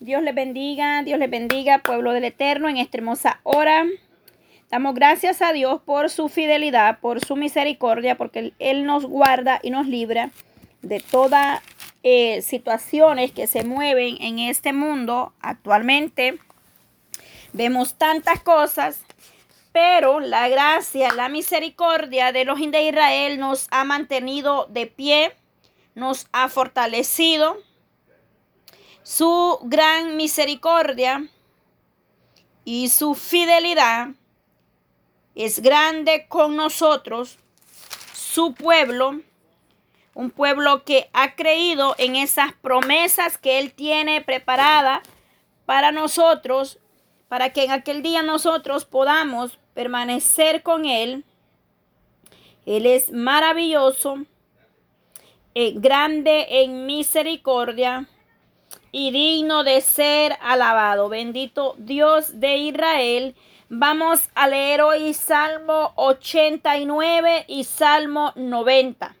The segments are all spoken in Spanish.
Dios les bendiga, Dios les bendiga, pueblo del Eterno, en esta hermosa hora. Damos gracias a Dios por su fidelidad, por su misericordia, porque Él nos guarda y nos libra de todas eh, situaciones que se mueven en este mundo actualmente. Vemos tantas cosas, pero la gracia, la misericordia de los de Israel nos ha mantenido de pie, nos ha fortalecido. Su gran misericordia y su fidelidad es grande con nosotros, su pueblo, un pueblo que ha creído en esas promesas que Él tiene preparadas para nosotros, para que en aquel día nosotros podamos permanecer con Él. Él es maravilloso, eh, grande en misericordia y digno de ser alabado. Bendito Dios de Israel Vamos a leer hoy Salmo 89 y Salmo 90.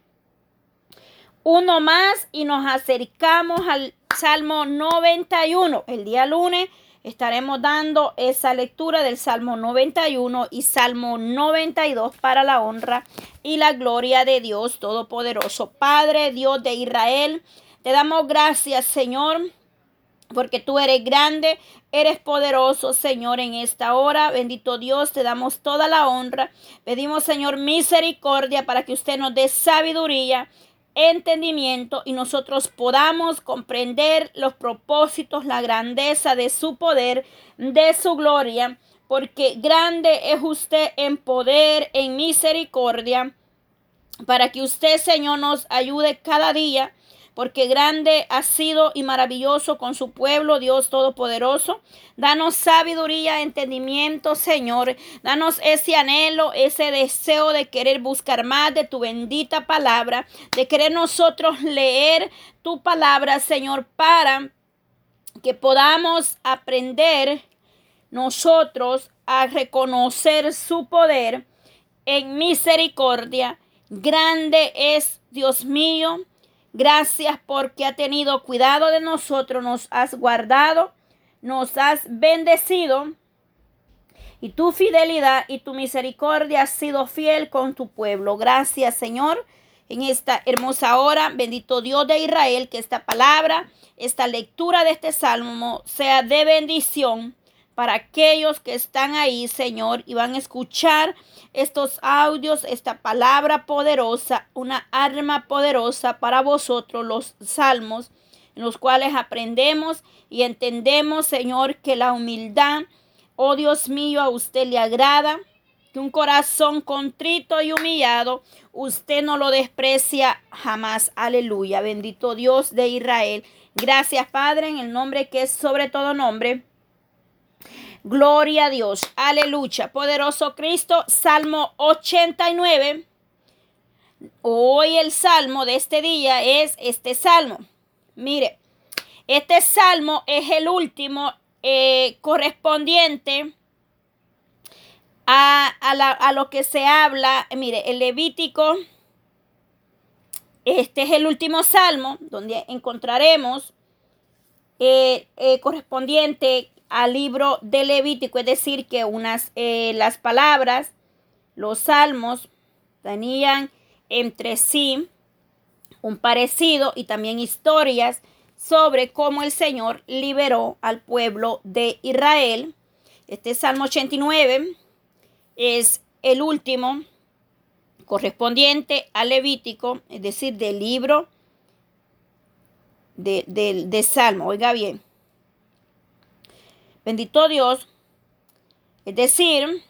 Uno más y nos acercamos al Salmo 91. El día lunes estaremos dando esa lectura del Salmo 91 y Salmo 92 para la honra y la gloria de Dios Todopoderoso. Padre, Dios de Israel, te damos gracias, Señor porque tú eres grande, eres poderoso, Señor, en esta hora. Bendito Dios, te damos toda la honra. Pedimos, Señor, misericordia para que usted nos dé sabiduría, entendimiento y nosotros podamos comprender los propósitos, la grandeza de su poder, de su gloria, porque grande es usted en poder, en misericordia, para que usted, Señor, nos ayude cada día porque grande ha sido y maravilloso con su pueblo, Dios Todopoderoso. Danos sabiduría, entendimiento, Señor. Danos ese anhelo, ese deseo de querer buscar más de tu bendita palabra, de querer nosotros leer tu palabra, Señor, para que podamos aprender nosotros a reconocer su poder en misericordia. Grande es Dios mío Gracias porque ha tenido cuidado de nosotros, nos has guardado, nos has bendecido. Y tu fidelidad y tu misericordia has sido fiel con tu pueblo. Gracias, Señor, en esta hermosa hora. Bendito Dios de Israel, que esta palabra, esta lectura de este salmo sea de bendición para aquellos que están ahí, Señor, y van a escuchar estos audios, esta palabra poderosa, una arma poderosa para vosotros, los salmos, en los cuales aprendemos y entendemos, Señor, que la humildad, oh Dios mío, a usted le agrada, que un corazón contrito y humillado, usted no lo desprecia jamás. Aleluya. Bendito Dios de Israel. Gracias, Padre, en el nombre que es sobre todo nombre. Gloria a Dios. Aleluya. Poderoso Cristo. Salmo 89. Hoy el salmo de este día es este salmo. Mire, este salmo es el último eh, correspondiente a, a, lo que se habla. Mire, el Levítico. Este es el último salmo donde encontraremos eh, eh, correspondiente al libro de Levítico, es decir, que unas, eh, las palabras, los salmos, tenían entre sí un parecido y también historias sobre cómo el Señor liberó al pueblo de Israel. Este Salmo 89 es el último correspondiente al Levítico, es decir, del libro de, de Salmo. Oiga bien, Bendito Dios. Es decir,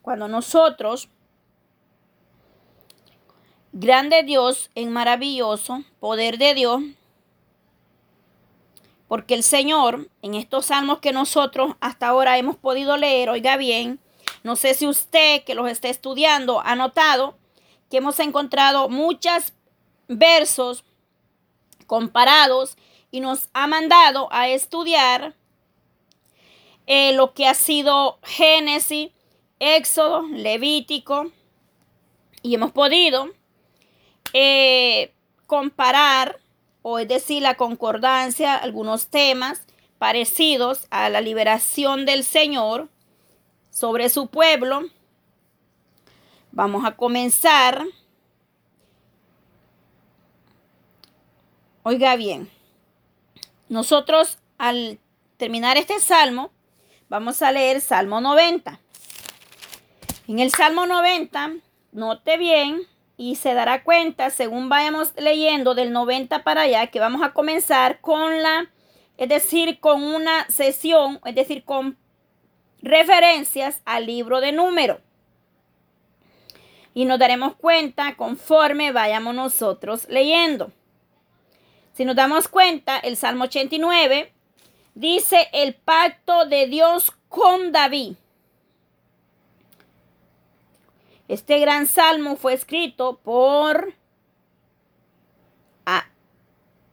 cuando nosotros, grande Dios en maravilloso, poder de Dios, porque el Señor, en estos salmos que nosotros hasta ahora hemos podido leer, oiga bien, no sé si usted que los está estudiando ha notado que hemos encontrado muchos versos comparados y nos ha mandado a estudiar eh, lo que ha sido Génesis, Éxodo, Levítico, y hemos podido eh, comparar, o es decir, la concordancia, algunos temas, parecidos a la liberación del Señor sobre su pueblo. Vamos a comenzar. Oiga bien, nosotros al terminar este salmo, vamos a leer Salmo 90. En el Salmo 90, note bien y se dará cuenta, según vayamos leyendo del 90 para allá, que vamos a comenzar con la, es decir, con una sesión, es decir, con referencias al libro de número. Y nos daremos cuenta conforme vayamos nosotros leyendo. Si nos damos cuenta, el Salmo 89 dice el pacto de Dios con David. Este gran salmo fue escrito por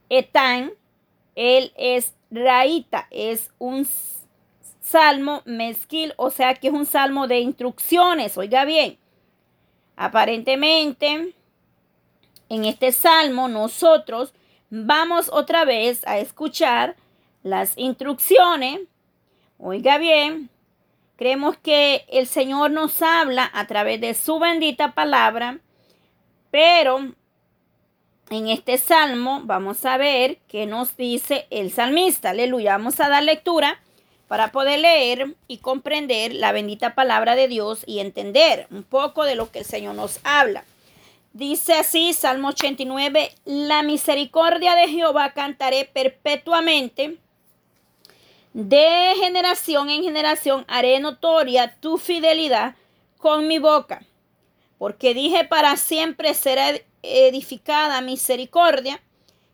Etán. Él es raíta, es un salmo mezquil, o sea que es un salmo de instrucciones. Oiga bien, aparentemente en este salmo nosotros vamos otra vez a escuchar las instrucciones. Oiga bien, creemos que el Señor nos habla a través de su bendita palabra, pero en este salmo vamos a ver qué nos dice el salmista. Aleluya. Vamos a dar lectura para poder leer y comprender la bendita palabra de Dios y entender un poco de lo que el Señor nos habla. Dice así, Salmo 89, la misericordia de Jehová cantaré perpetuamente de generación en generación haré notoria tu fidelidad con mi boca, porque dije para siempre será edificada misericordia.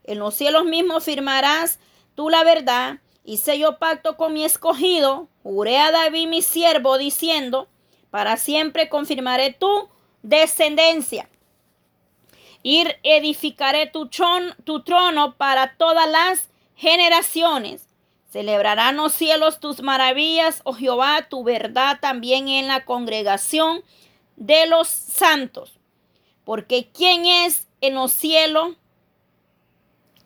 En los cielos mismos firmarás tú la verdad. Hice yo pacto con mi escogido, juré a David mi siervo, diciendo, para siempre confirmaré tu descendencia. Ir edificaré tu, tu trono para todas las generaciones. Celebrarán los cielos tus maravillas, oh Jehová, tu verdad también en la congregación de los santos. Porque ¿quién es en los cielos?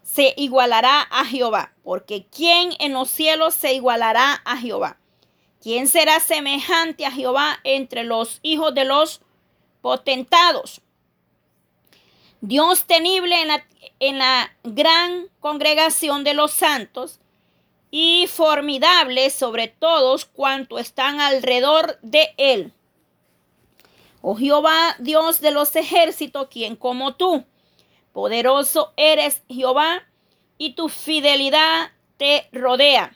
Se igualará a Jehová. Porque ¿quién en los cielos se igualará a Jehová? ¿Quién será semejante a Jehová entre los hijos de los potentados? Dios tenible en la, en la gran congregación de los santos y formidable sobre todos cuantos están alrededor de él. Oh Jehová, Dios de los ejércitos, quien como tú, poderoso eres Jehová, y tu fidelidad te rodea.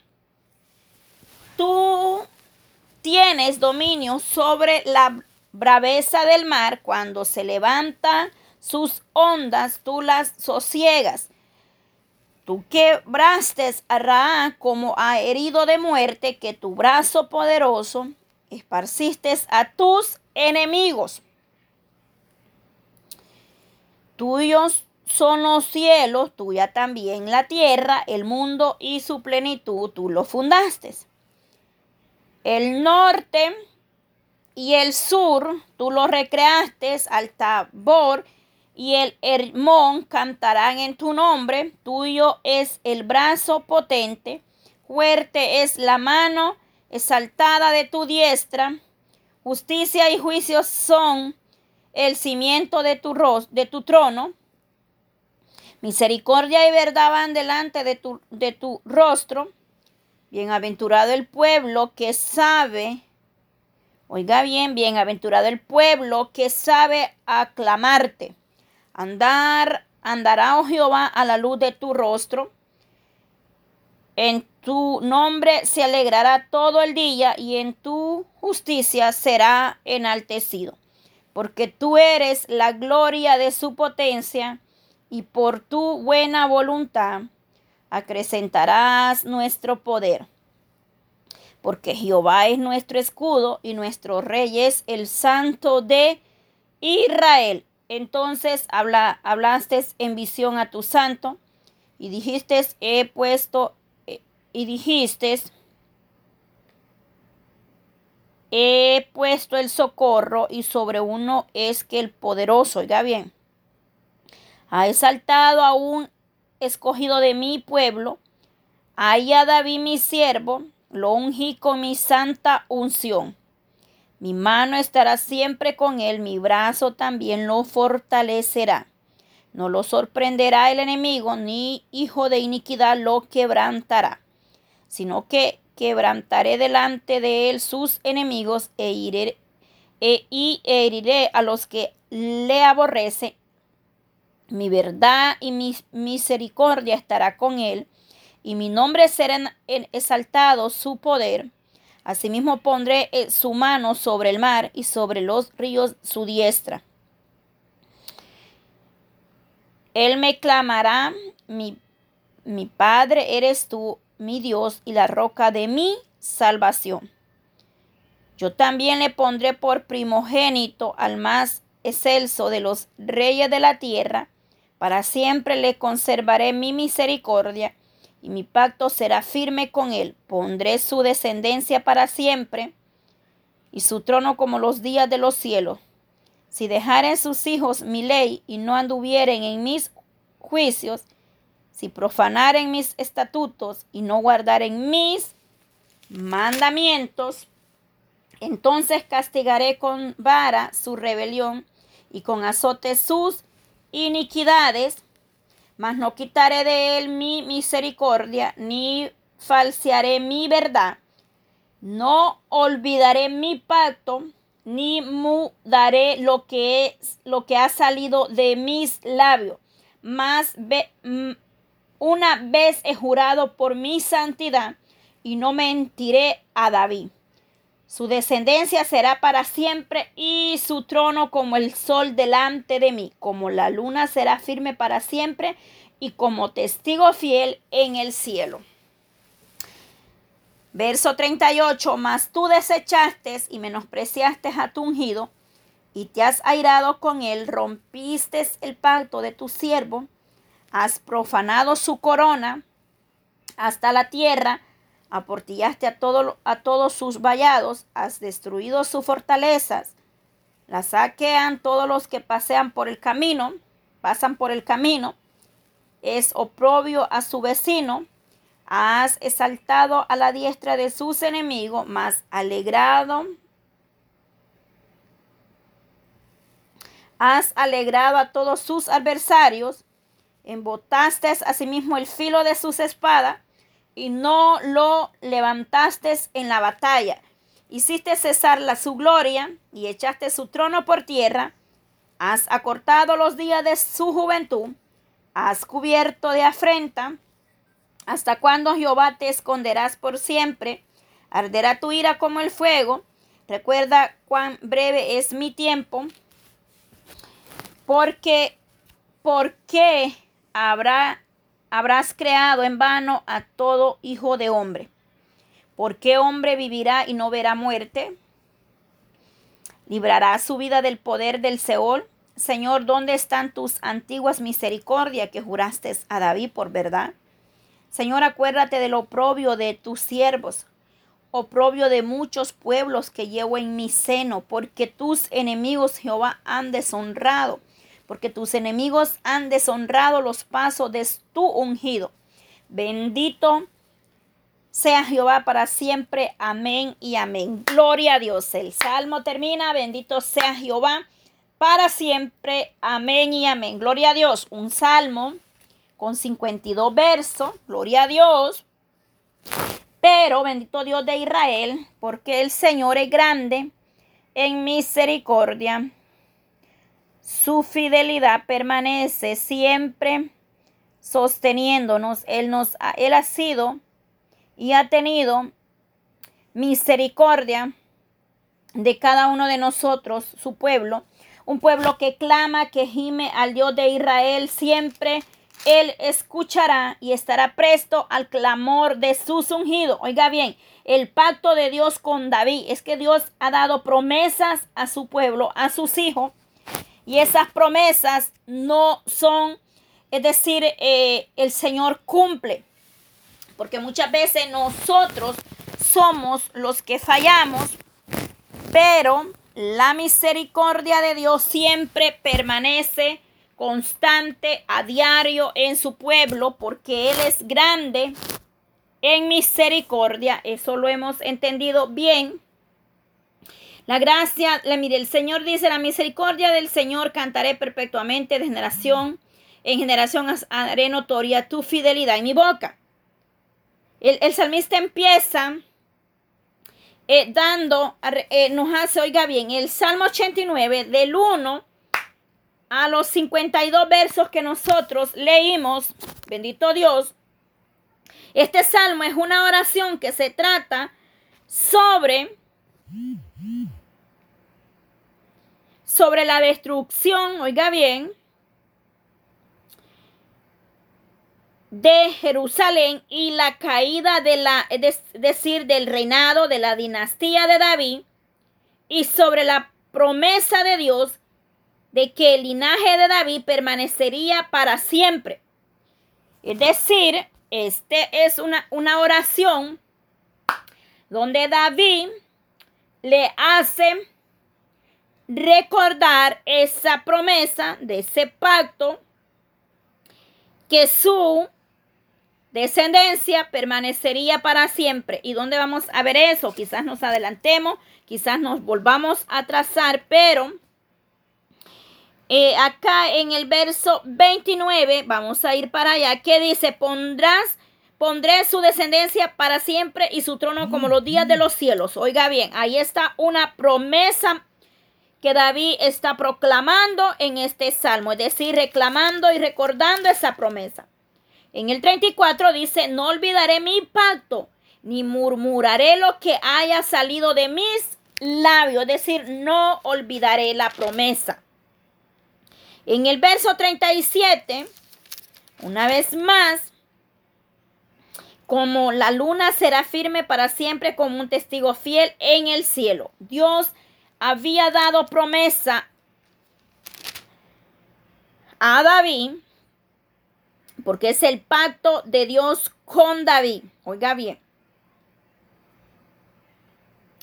Tú tienes dominio sobre la braveza del mar cuando se levanta sus ondas, tú las sosiegas. Tú quebraste a Ra como a herido de muerte, que tu brazo poderoso esparciste a tus enemigos. Tuyos son los cielos, tuya también la tierra, el mundo y su plenitud, tú lo fundaste. El norte y el sur, tú lo recreaste, al Tabor y el Hermón cantarán en tu nombre. Tuyo es el brazo potente, fuerte es la mano exaltada de tu diestra. Justicia y juicio son el cimiento de tu, de tu trono. Misericordia y verdad van delante de tu, de tu rostro. Bienaventurado el pueblo que sabe, oiga bien, bienaventurado el pueblo que sabe aclamarte. Andar, andará, oh Jehová, a la luz de tu rostro. En tu nombre se alegrará todo el día y en tu justicia será enaltecido. Porque tú eres la gloria de su potencia y por tu buena voluntad acrecentarás nuestro poder. Porque Jehová es nuestro escudo y nuestro rey es el santo de Israel. Entonces habla, hablaste en visión a tu santo y dijiste, he puesto, eh, y dijiste, he puesto el socorro y sobre uno es que el poderoso, oiga bien, ha exaltado a un escogido de mi pueblo, Ahí a David mi siervo, lo ungí con mi santa unción. Mi mano estará siempre con él, mi brazo también lo fortalecerá. No lo sorprenderá el enemigo, ni hijo de iniquidad lo quebrantará, sino que quebrantaré delante de él sus enemigos e iré, e, y heriré a los que le aborrecen. Mi verdad y mi misericordia estará con él y mi nombre será exaltado su poder. Asimismo pondré eh, su mano sobre el mar y sobre los ríos su diestra. Él me clamará, mi, mi Padre eres tú, mi Dios y la roca de mi salvación. Yo también le pondré por primogénito al más excelso de los reyes de la tierra. Para siempre le conservaré mi misericordia y mi pacto será firme con él. Pondré su descendencia para siempre y su trono como los días de los cielos. Si dejaren sus hijos mi ley y no anduvieren en mis juicios, si profanaren mis estatutos y no guardaren mis mandamientos, entonces castigaré con vara su rebelión y con azote sus iniquidades mas no quitaré de él mi misericordia, ni falsearé mi verdad. No olvidaré mi pacto, ni mudaré lo que, es, lo que ha salido de mis labios. Mas mm, una vez he jurado por mi santidad y no mentiré a David. Su descendencia será para siempre y su trono como el sol delante de mí, como la luna será firme para siempre y como testigo fiel en el cielo. Verso 38, mas tú desechaste y menospreciaste a tu ungido y te has airado con él, rompiste el pacto de tu siervo, has profanado su corona hasta la tierra, aportillaste a, a todos sus vallados, has destruido sus fortalezas, la saquean todos los que pasean por el camino, pasan por el camino, es oprobio a su vecino, has exaltado a la diestra de sus enemigos, más alegrado, has alegrado a todos sus adversarios, embotaste asimismo el filo de sus espadas, y no lo levantaste en la batalla. Hiciste cesar la su gloria y echaste su trono por tierra. Has acortado los días de su juventud. Has cubierto de afrenta. ¿Hasta cuándo Jehová te esconderás por siempre? Arderá tu ira como el fuego. Recuerda cuán breve es mi tiempo. Porque, ¿por qué habrá habrás creado en vano a todo hijo de hombre. ¿Por qué hombre vivirá y no verá muerte? ¿Librará su vida del poder del Seol? Señor, ¿dónde están tus antiguas misericordias que juraste a David por verdad? Señor, acuérdate del oprobio de tus siervos, oprobio de muchos pueblos que llevo en mi seno, porque tus enemigos, Jehová, han deshonrado porque tus enemigos han deshonrado los pasos de tu ungido. Bendito sea Jehová para siempre. Amén y amén. Gloria a Dios. El salmo termina. Bendito sea Jehová para siempre. Amén y amén. Gloria a Dios. Un salmo con 52 versos. Gloria a Dios. Pero bendito Dios de Israel, porque el Señor es grande en misericordia su fidelidad permanece siempre sosteniéndonos. Él, nos, él ha sido y ha tenido misericordia de cada uno de nosotros, su pueblo. Un pueblo que clama, que gime al Dios de Israel siempre. Él escuchará y estará presto al clamor de sus ungidos. Oiga bien, el pacto de Dios con David es que Dios ha dado promesas a su pueblo, a sus hijos y esas promesas no son, es decir, eh, el Señor cumple. Porque muchas veces nosotros somos los que fallamos, pero la misericordia de Dios siempre permanece constante a diario en su pueblo porque Él es grande en misericordia. Eso lo hemos entendido bien. La gracia, la, mire, el Señor dice, la misericordia del Señor cantaré perpetuamente de generación en generación haré notoria tu fidelidad en mi boca. El, salmista empieza eh, dando, eh, nos hace, oiga bien, el Salmo 89 del 1 a los 52 versos que nosotros leímos, bendito Dios, este salmo es una oración que se trata sobre sobre la destrucción, oiga bien, de Jerusalén y la caída de la, es decir, del reinado de la dinastía de David y sobre la promesa de Dios de que el linaje de David permanecería para siempre. Es decir, este es una, una oración donde David le hace recordar esa promesa de ese pacto que su descendencia permanecería para siempre. ¿Y dónde vamos a ver eso? Quizás nos adelantemos, quizás nos volvamos a trazar, pero eh, acá en el verso 29, vamos a ir para allá, que dice, pondrás, pondré su descendencia para siempre y su trono como los días de los cielos. Oiga bien, ahí está una promesa que David está proclamando en este salmo, es decir, reclamando y recordando esa promesa. En el 34 dice, no olvidaré mi pacto, ni murmuraré lo que haya salido de mis labios, es decir, no olvidaré la promesa. En el verso 37, una vez más, como la luna será firme para siempre como un testigo fiel en el cielo. Dios había dado promesa a David, porque es el pacto de Dios con David. Oiga bien.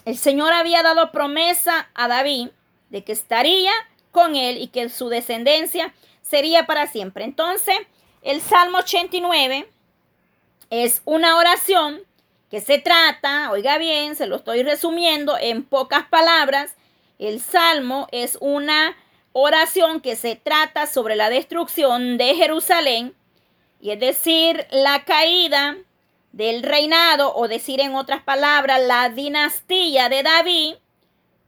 El Señor había dado promesa a David de que estaría con él y que su descendencia sería para siempre. Entonces, el Salmo 89 es una oración que se trata, oiga bien, se lo estoy resumiendo en pocas palabras, el Salmo es una oración que se trata sobre la destrucción de Jerusalén, y es decir, la caída del reinado, o decir en otras palabras, la dinastía de David,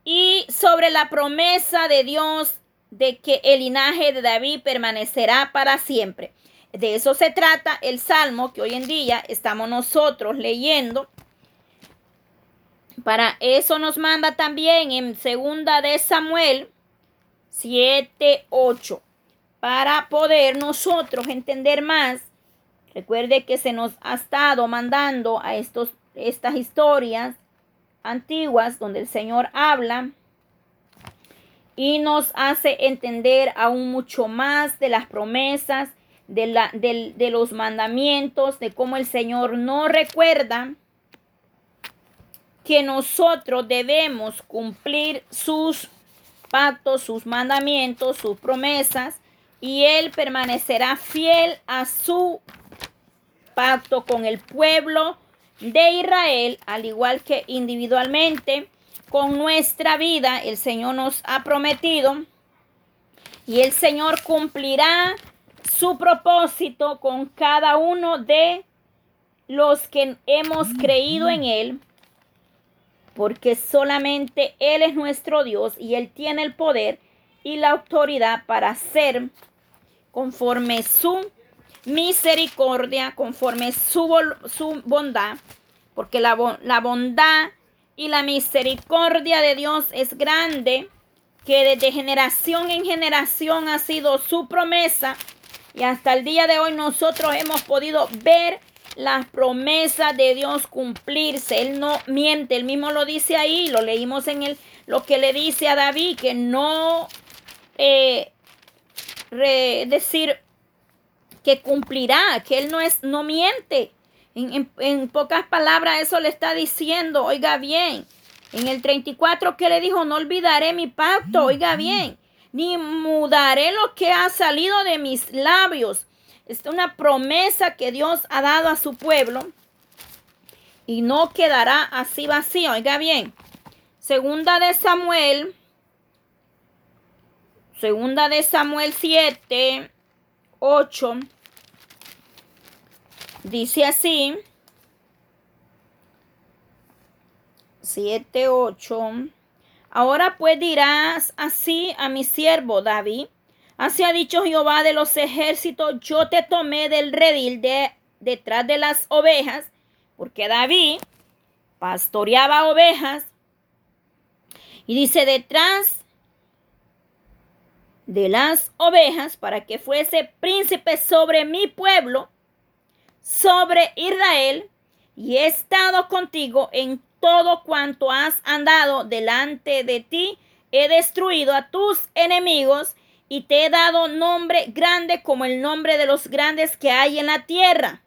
y sobre la promesa de Dios de que el linaje de David permanecerá para siempre. De eso se trata el salmo que hoy en día estamos nosotros leyendo. Para eso nos manda también en segunda de Samuel 7, 8. Para poder nosotros entender más. Recuerde que se nos ha estado mandando a estos, estas historias antiguas donde el Señor habla y nos hace entender aún mucho más de las promesas, de, la, de, los mandamientos, de cómo el Señor no recuerda que nosotros debemos cumplir sus pactos, sus mandamientos, sus promesas, y Él permanecerá fiel a su pacto con el pueblo de Israel, al igual que individualmente con nuestra vida. El Señor nos ha prometido y el Señor cumplirá su propósito con cada uno de los que hemos creído en Él, porque solamente Él es nuestro Dios y Él tiene el poder y la autoridad para hacer conforme su misericordia, conforme su, su bondad, porque la, la bondad y la misericordia de Dios es grande, que desde generación en generación ha sido su promesa y hasta el día de hoy nosotros hemos podido ver las promesas de Dios cumplirse. Él no miente, él mismo lo dice ahí, lo leímos en el, lo que le dice a David, que no eh, decir que cumplirá, que él no es, no miente. En, pocas palabras, eso le está diciendo, oiga bien. En el 34 que le dijo, no olvidaré mi pacto, oiga bien, ni mudaré lo que ha salido de mis labios. Es una promesa que Dios ha dado a su pueblo y no quedará así vacío. Oiga bien, segunda de Samuel, segunda de Samuel 7, 8, dice así, 7, 8. Ahora pues dirás así a mi siervo David. Así ha dicho Jehová de los ejércitos, yo te tomé del redil de detrás de las ovejas, porque David pastoreaba ovejas. Y dice, detrás de las ovejas, para que fuese príncipe sobre mi pueblo, sobre Israel, y he estado contigo en todo cuanto has andado delante de ti. He destruido a tus enemigos y te he dado nombre grande como el nombre de los grandes que hay en la tierra.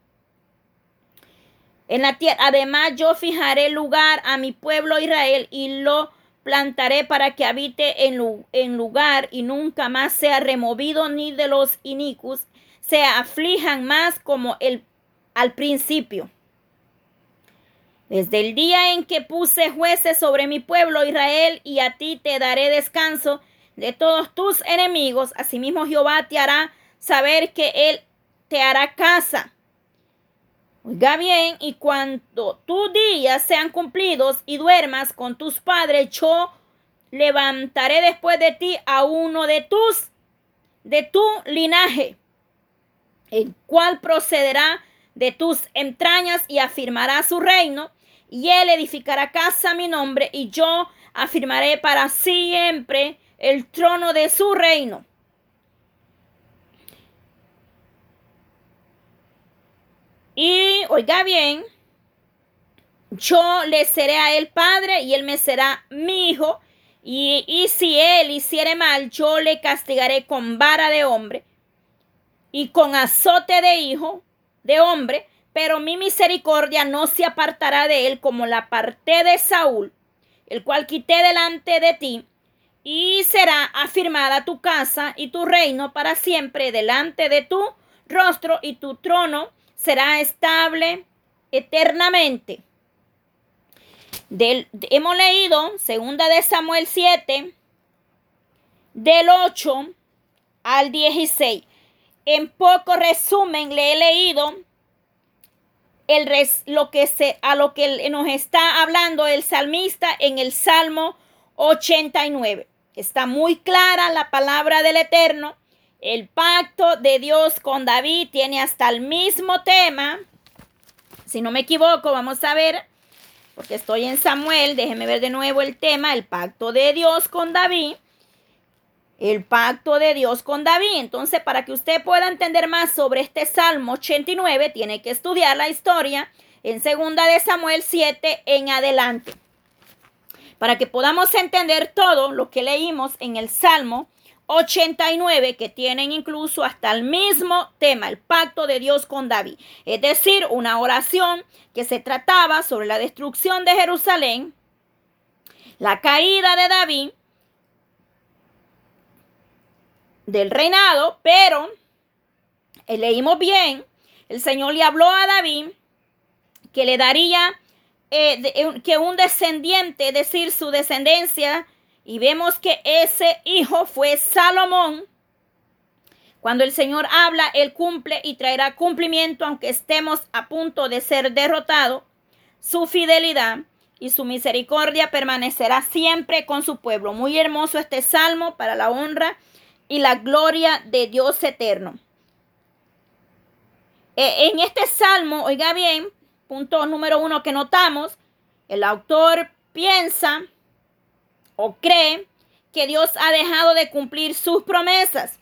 En la tierra, además yo fijaré lugar a mi pueblo Israel y lo plantaré para que habite en, lugar y nunca más sea removido ni de los iniquos se aflijan más como el al principio. Desde el día en que puse jueces sobre mi pueblo Israel y a ti te daré descanso de todos tus enemigos. Asimismo Jehová te hará saber que Él te hará casa. Oiga bien, y cuando tus días sean cumplidos y duermas con tus padres, yo levantaré después de ti a uno de tus, de tu linaje, el cual procederá de tus entrañas y afirmará su reino, y él edificará casa a mi nombre, y yo afirmaré para siempre el trono de su reino. Y oiga bien, yo le seré a él padre y él me será mi hijo. Y, y, si él hiciere mal, yo le castigaré con vara de hombre y con azote de hijo de hombre. Pero mi misericordia no se apartará de él como la aparté de Saúl, el cual quité delante de ti y será afirmada tu casa y tu reino para siempre delante de tu rostro y tu trono será estable eternamente. Del, hemos leído segunda de Samuel 7 del 8 al 16. En poco resumen le he leído el lo que se, a lo que nos está hablando el salmista en el Salmo 89. Está muy clara la palabra del Eterno. El pacto de Dios con David tiene hasta el mismo tema. Si no me equivoco, vamos a ver, porque estoy en Samuel, déjeme ver de nuevo el tema, el pacto de Dios con David. El pacto de Dios con David. Entonces, para que usted pueda entender más sobre este Salmo 89, tiene que estudiar la historia en segunda de Samuel 7 en adelante para que podamos entender todo lo que leímos en el Salmo 89 que tienen incluso hasta el mismo tema, el pacto de Dios con David. Es decir, una oración que se trataba sobre la destrucción de Jerusalén, la caída de David, del reinado, pero eh, leímos bien, el Señor le habló a David que le daría eh, que un descendiente, es decir, su descendencia, y vemos que ese hijo fue Salomón. Cuando el Señor habla, Él cumple y traerá cumplimiento, aunque estemos a punto de ser derrotados. Su fidelidad y su misericordia permanecerá siempre con su pueblo. Muy hermoso este salmo para la honra la gloria de Dios eterno. Eh, en este salmo, oiga bien, punto número uno que notamos, el autor piensa o cree que Dios ha dejado de cumplir sus promesas.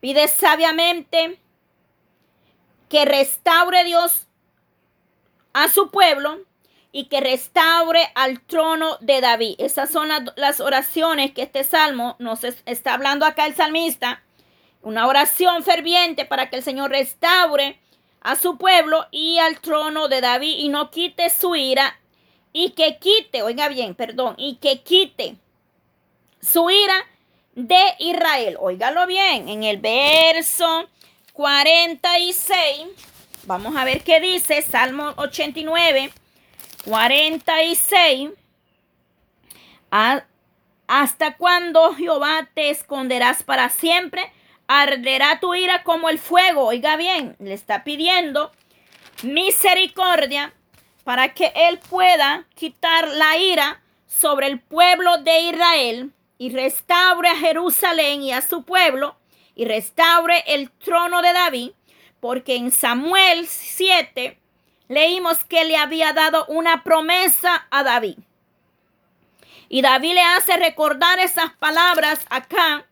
Pide sabiamente que restaure Dios a su pueblo y que restaure al trono de David. Esas son las, oraciones que este salmo nos está hablando acá el salmista. Una oración ferviente para que el Señor restaure a su pueblo y al trono de David y no quite su ira y que quite, oiga bien, perdón, y que quite su ira de Israel. Óigalo bien, en el verso 46, vamos a ver qué dice Salmo 89, 46. ¿Hasta cuándo, Jehová, te esconderás para siempre? Arderá tu ira como el fuego. Oiga bien, le está pidiendo misericordia para que Él pueda quitar la ira sobre el pueblo de Israel y restaure a Jerusalén y a su pueblo y restaure el trono de David, porque en Samuel 7 leímos que le había dado una promesa a David. Y David le hace recordar esas palabras acá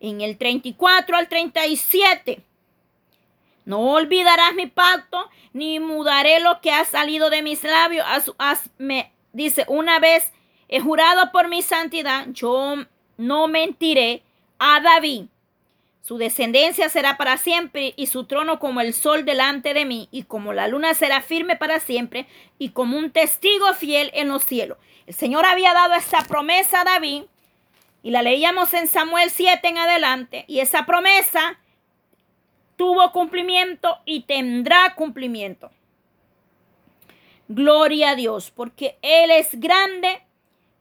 en el 34 al 37. No olvidarás mi pacto, ni mudaré lo que ha salido de mis labios. me, dice, una vez he jurado por mi santidad, yo no mentiré a David. Su descendencia será para siempre y su trono como el sol delante de mí y como la luna será firme para siempre y como un testigo fiel en los cielos. El Señor había dado esa promesa a David y la leíamos en Samuel 7 en adelante y esa promesa tuvo cumplimiento y tendrá cumplimiento. Gloria a Dios, porque Él es grande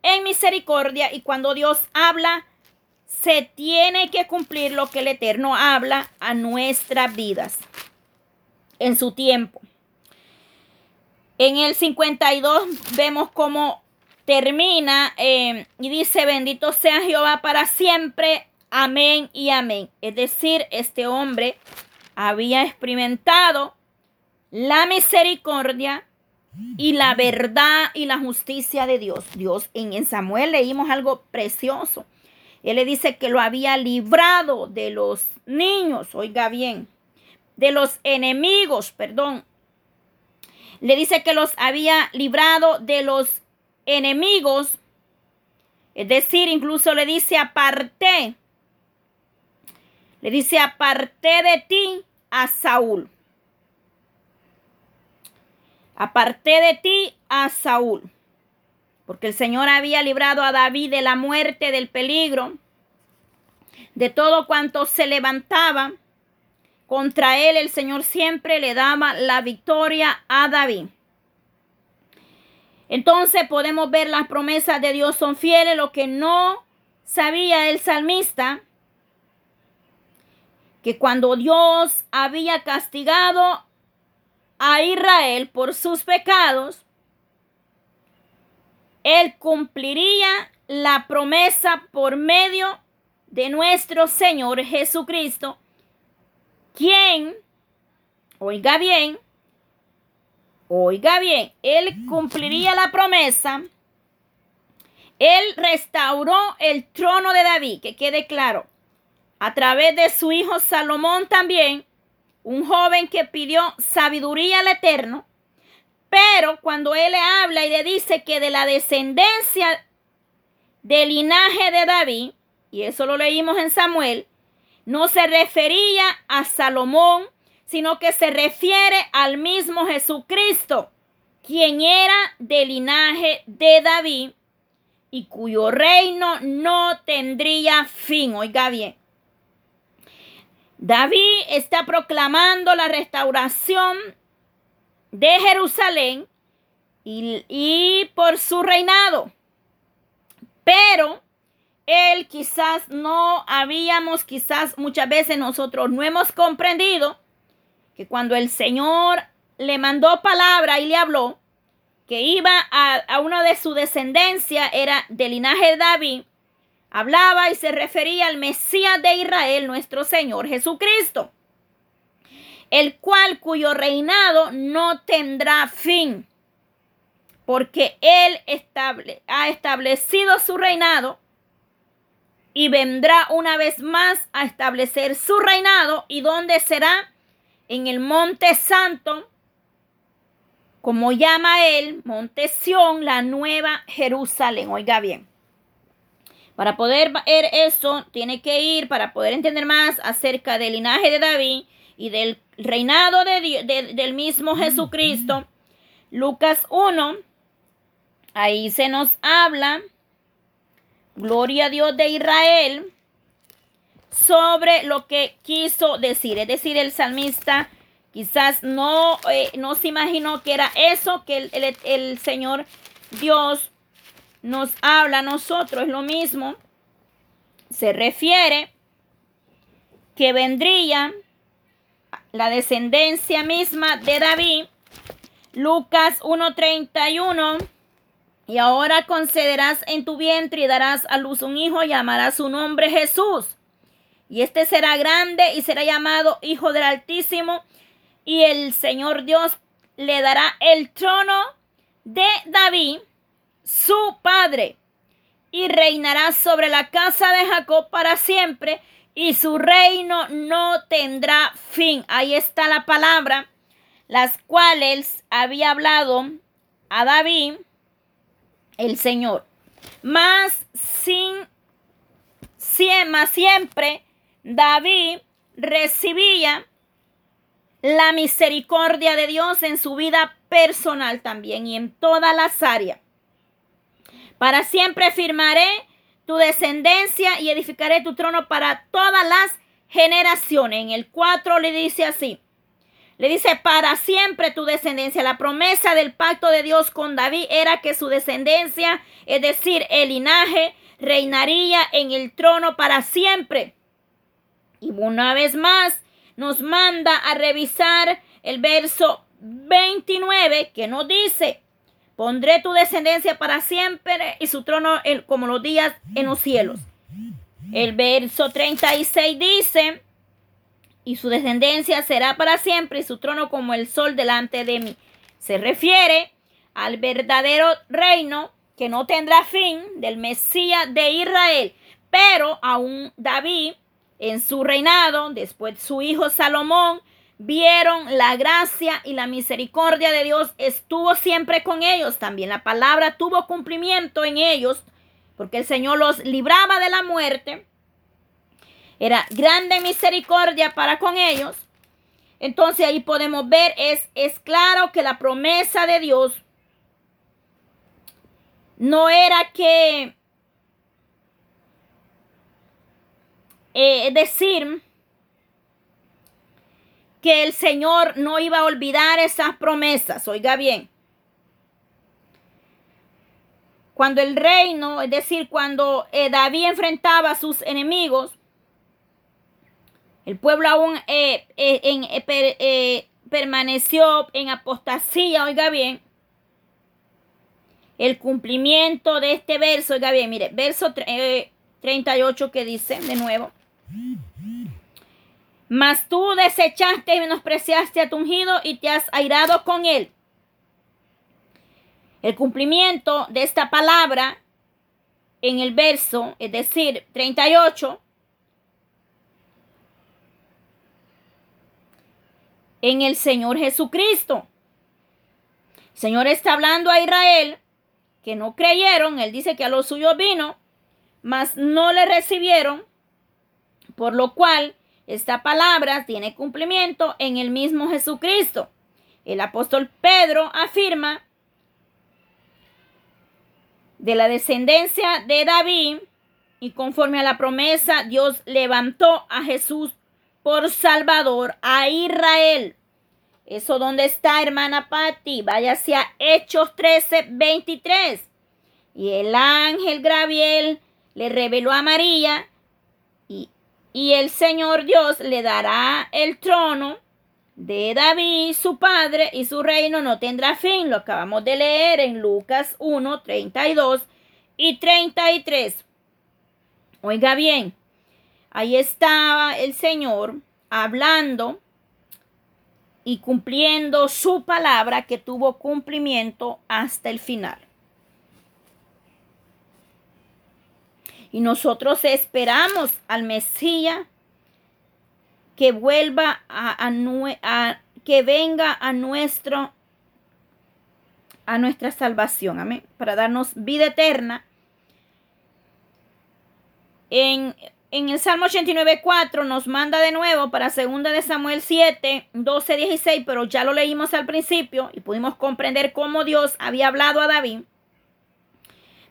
en misericordia y cuando Dios habla, se tiene que cumplir lo que el Eterno habla a nuestras vidas en su tiempo. En el 52 vemos cómo termina eh, y dice, bendito sea Jehová para siempre, amén y amén. Es decir, este hombre había experimentado la misericordia y la verdad y la justicia de Dios. Dios, en, Samuel leímos algo precioso. Él le dice que lo había librado de los niños, oiga bien, de los enemigos, perdón. Le dice que los había librado de los enemigos. Es decir, incluso le dice, aparte. Le dice, aparte de ti a Saúl. Aparté de ti a Saúl. Porque el Señor había librado a David de la muerte, del peligro, de todo cuanto se levantaba contra él. El Señor siempre le daba la victoria a David. Entonces podemos ver las promesas de Dios son fieles, lo que no sabía el salmista que cuando Dios había castigado a Israel por sus pecados, Él cumpliría la promesa por medio de nuestro Señor Jesucristo, quien, oiga bien, oiga bien, Él cumpliría la promesa. Él restauró el trono de David, que quede claro a través de su hijo Salomón también, un joven que pidió sabiduría al Eterno, pero cuando él le habla y le dice que de la descendencia del linaje de David, y eso lo leímos en Samuel, no se refería a Salomón, sino que se refiere al mismo Jesucristo, quien era del linaje de David y cuyo reino no tendría fin. Oiga bien, David está proclamando la restauración de Jerusalén y, por su reinado. Pero él quizás no habíamos, quizás muchas veces nosotros no hemos comprendido que cuando el Señor le mandó palabra y le habló, que iba a, a uno de su descendencia, era del linaje de David, hablaba y se refería al Mesías de Israel, nuestro Señor Jesucristo, el cual cuyo reinado no tendrá fin, porque Él ha establecido su reinado y vendrá una vez más a establecer su reinado y dónde será en el monte santo, como llama él, monte Sión, la nueva Jerusalén. Oiga bien. Para poder ver eso, tiene que ir, para poder entender más acerca del linaje de David y del reinado del mismo Jesucristo. Lucas 1, ahí se nos habla, gloria a Dios de Israel, sobre lo que quiso decir. Es decir, el salmista Quizás no, eh, no se imaginó que era eso que el, el, el Señor Dios nos habla a nosotros. Es lo mismo. Se refiere que vendría la descendencia misma de David. Lucas 1.31. Y ahora concederás en tu vientre y darás a luz un hijo llamarás su nombre Jesús. Y este será grande y será llamado Hijo del Altísimo. Y el Señor Dios le dará el trono de David, su padre. Y reinará sobre la casa de Jacob para siempre. Y su reino no tendrá fin. Ahí está la palabra. Las cuales había hablado a David el Señor. Más sin siempre David recibía la misericordia de Dios en su vida personal también y en todas las áreas. Para siempre firmaré tu descendencia y edificaré tu trono para todas las generaciones. En el 4 le dice así. Le dice, para siempre tu descendencia. La promesa del pacto de Dios con David era que su descendencia, es decir, el linaje, reinaría en el trono para siempre. Y una vez más nos manda a revisar el verso 29 que nos dice, pondré tu descendencia para siempre y su trono como los días en los cielos. El verso 36 dice, y su descendencia será para siempre y su trono como el sol delante de mí. Se refiere al verdadero reino que no tendrá fin del Mesías de Israel, pero aún David en su reinado, después su hijo Salomón, vieron la gracia y la misericordia de Dios estuvo siempre con ellos. También la palabra tuvo cumplimiento en ellos, porque el Señor los libraba de la muerte era grande misericordia para con ellos. Entonces ahí podemos ver, es, es claro que la promesa de Dios no era que eh, decir que el Señor no iba a olvidar esas promesas. Oiga bien. Cuando el reino, es decir, cuando eh, David enfrentaba a sus enemigos, el pueblo aún eh, eh, permaneció en apostasía, oiga bien. El cumplimiento de este verso, oiga bien, mire, verso 38 que dice de nuevo. Mas tú desechaste y menospreciaste a tu ungido y te has airado con él. El cumplimiento de esta palabra en el verso, es decir, 38, en el Señor Jesucristo. El Señor está hablando a Israel que no creyeron. Él dice que a los suyos vino, mas no le recibieron. Por lo cual, esta palabra tiene cumplimiento en el mismo Jesucristo. El apóstol Pedro afirma de la descendencia de David y conforme a la promesa, Dios levantó a Jesús por Salvador a Israel. Eso donde está, hermana Patti. Vaya hacia Hechos 13, 23. Y el ángel Gabriel le reveló a María y, el Señor Dios le dará el trono de David, su padre, y su reino no tendrá fin. Lo acabamos de leer en Lucas 1, 32 y 33. Oiga bien, Ahí estaba el Señor hablando y cumpliendo su palabra que tuvo cumplimiento hasta el final. Y nosotros esperamos al Mesías que vuelva a, que venga a nuestro a nuestra salvación, amén, para darnos vida eterna. En en el Salmo 89.4 nos manda de nuevo para 2 de Samuel 7, 12, 16, pero ya lo leímos al principio y pudimos comprender cómo Dios había hablado a David.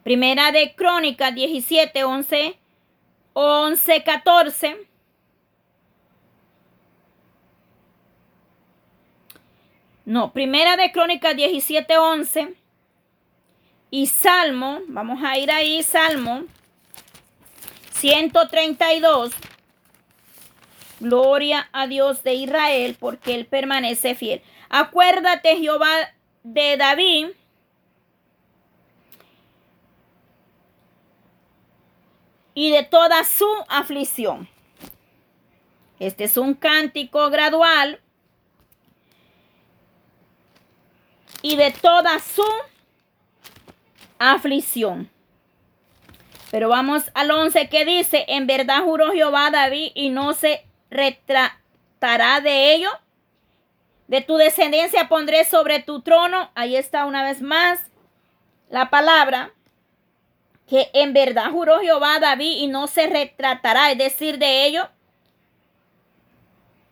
Primera de Crónicas 17, 11, 11, 14. No, primera de Crónicas 17, 11. Y Salmo, vamos a ir ahí, Salmo 132. Gloria a Dios de Israel, porque Él permanece fiel. Acuérdate, Jehová, de David. Y de toda su aflicción. Este es un cántico gradual. Y de toda su aflicción. Pero vamos al 11 que dice, en verdad juró Jehová David y no se retratará de ello. De tu descendencia pondré sobre tu trono. Ahí está una vez más la palabra que en verdad juró Jehová David y no se retratará, es decir, de ello.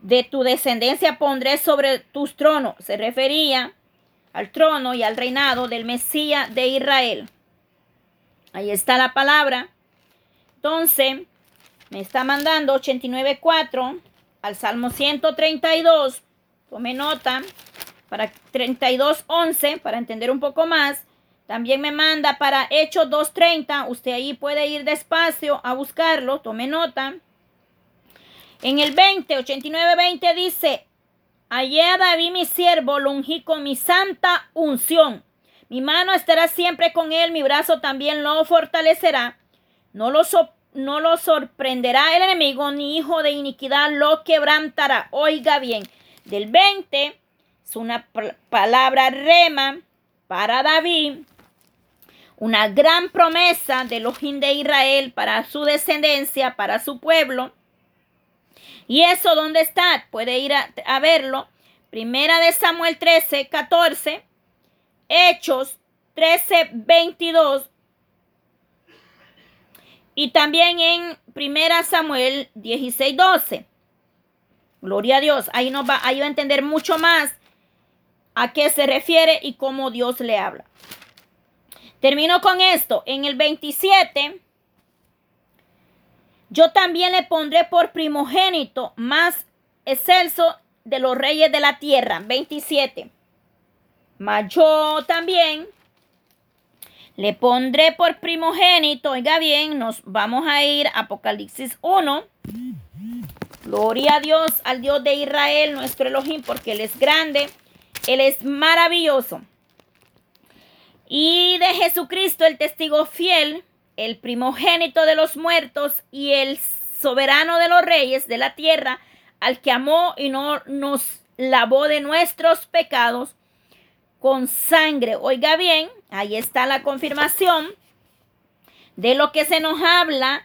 De tu descendencia pondré sobre tus tronos. Se refería al trono y al reinado del Mesías de Israel. Ahí está la palabra. Entonces, me está mandando 89.4 al Salmo 132. Tome nota para 32.11 para entender un poco más. También me manda para Hechos 2.30. Usted ahí puede ir despacio a buscarlo. Tome nota. En el 20, 89.20 dice, Hallé a David mi siervo, lo con mi santa unción. Mi mano estará siempre con él, mi brazo también lo fortalecerá. No lo, no lo sorprenderá el enemigo, ni hijo de iniquidad lo quebrantará. Oiga bien, del 20 es una palabra rema para David, una gran promesa de los de Israel para su descendencia, para su pueblo. ¿Y eso dónde está? Puede ir a, verlo. Primera de Samuel 13, 14. Hechos 13, 22. Y también en Primera Samuel 16, 12. Gloria a Dios. Ahí nos va, ahí va a entender mucho más a qué se refiere y cómo Dios le habla. Termino con esto. En el 27 yo también le pondré por primogénito más excelso de los reyes de la tierra. 27. Mas yo también le pondré por primogénito. Oiga bien, nos vamos a ir a Apocalipsis 1. Gloria a Dios, al Dios de Israel, nuestro Elohim, porque Él es grande, Él es maravilloso. Y de Jesucristo, el testigo fiel, el primogénito de los muertos y el soberano de los reyes de la tierra, al que amó y no nos lavó de nuestros pecados con sangre. Oiga bien, ahí está la confirmación de lo que se nos habla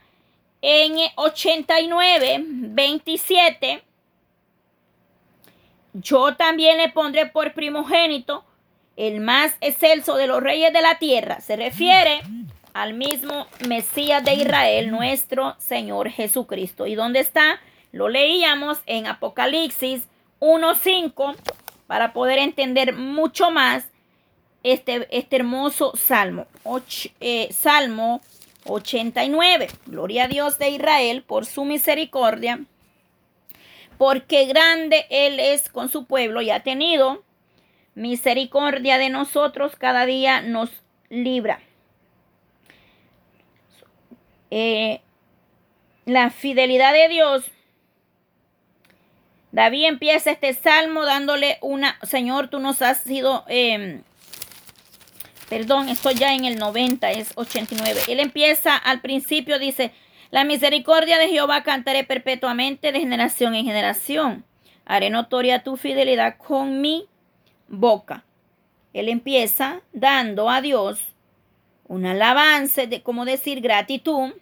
en 89, 27. Yo también le pondré por primogénito el más excelso de los reyes de la tierra. Se refiere al mismo Mesías de Israel, nuestro Señor Jesucristo. ¿Y dónde está? Lo leíamos en Apocalipsis 1.5 para poder entender mucho más este, este hermoso salmo. Eh, salmo 89. Gloria a Dios de Israel por su misericordia, porque grande Él es con su pueblo y ha tenido misericordia de nosotros, cada día nos libra. Eh, la fidelidad de Dios. David empieza este salmo dándole una, Señor, tú nos has sido, em, perdón, estoy ya en el 90, es 89. Él empieza al principio, dice, la misericordia de Jehová cantaré perpetuamente de generación en generación. Haré notoria tu fidelidad con mi boca. Él empieza dando a Dios un alabanza, de como decir gratitud.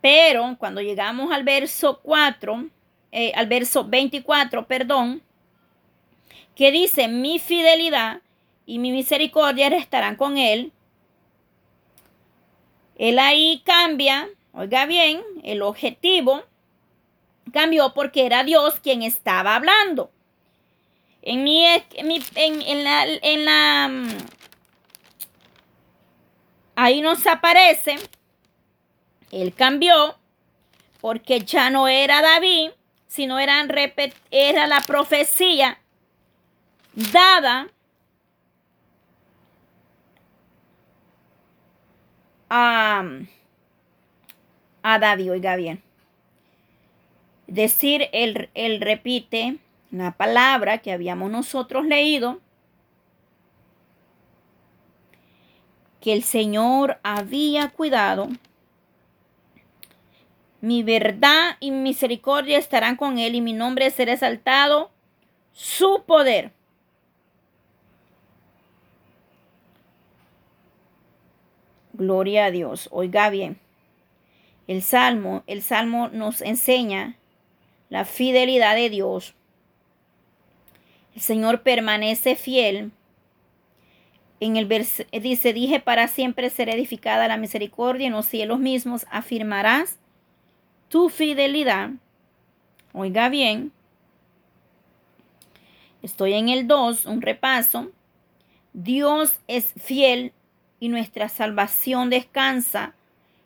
Pero cuando llegamos al verso 4, eh, al verso 24, perdón, que dice, mi fidelidad y mi misericordia estarán con él. Él ahí cambia, oiga bien, el objetivo cambió porque era Dios quien estaba hablando. En mi, en, la, en la, mm, ahí nos aparece, él cambió porque ya no era David, sino eran, era la profecía dada a, a David, oiga bien. Decir, él, él repite la palabra que habíamos nosotros leído, que el Señor había cuidado. Mi verdad y misericordia estarán con él y mi nombre será exaltado. Su poder. Gloria a Dios. Oiga bien. El salmo, el salmo nos enseña la fidelidad de Dios. El Señor permanece fiel en el verso dice, dije, para siempre será edificada la misericordia en los cielos mismos, afirmarás tu fidelidad. Oiga bien, estoy en el 2, un repaso. Dios es fiel y nuestra salvación descansa.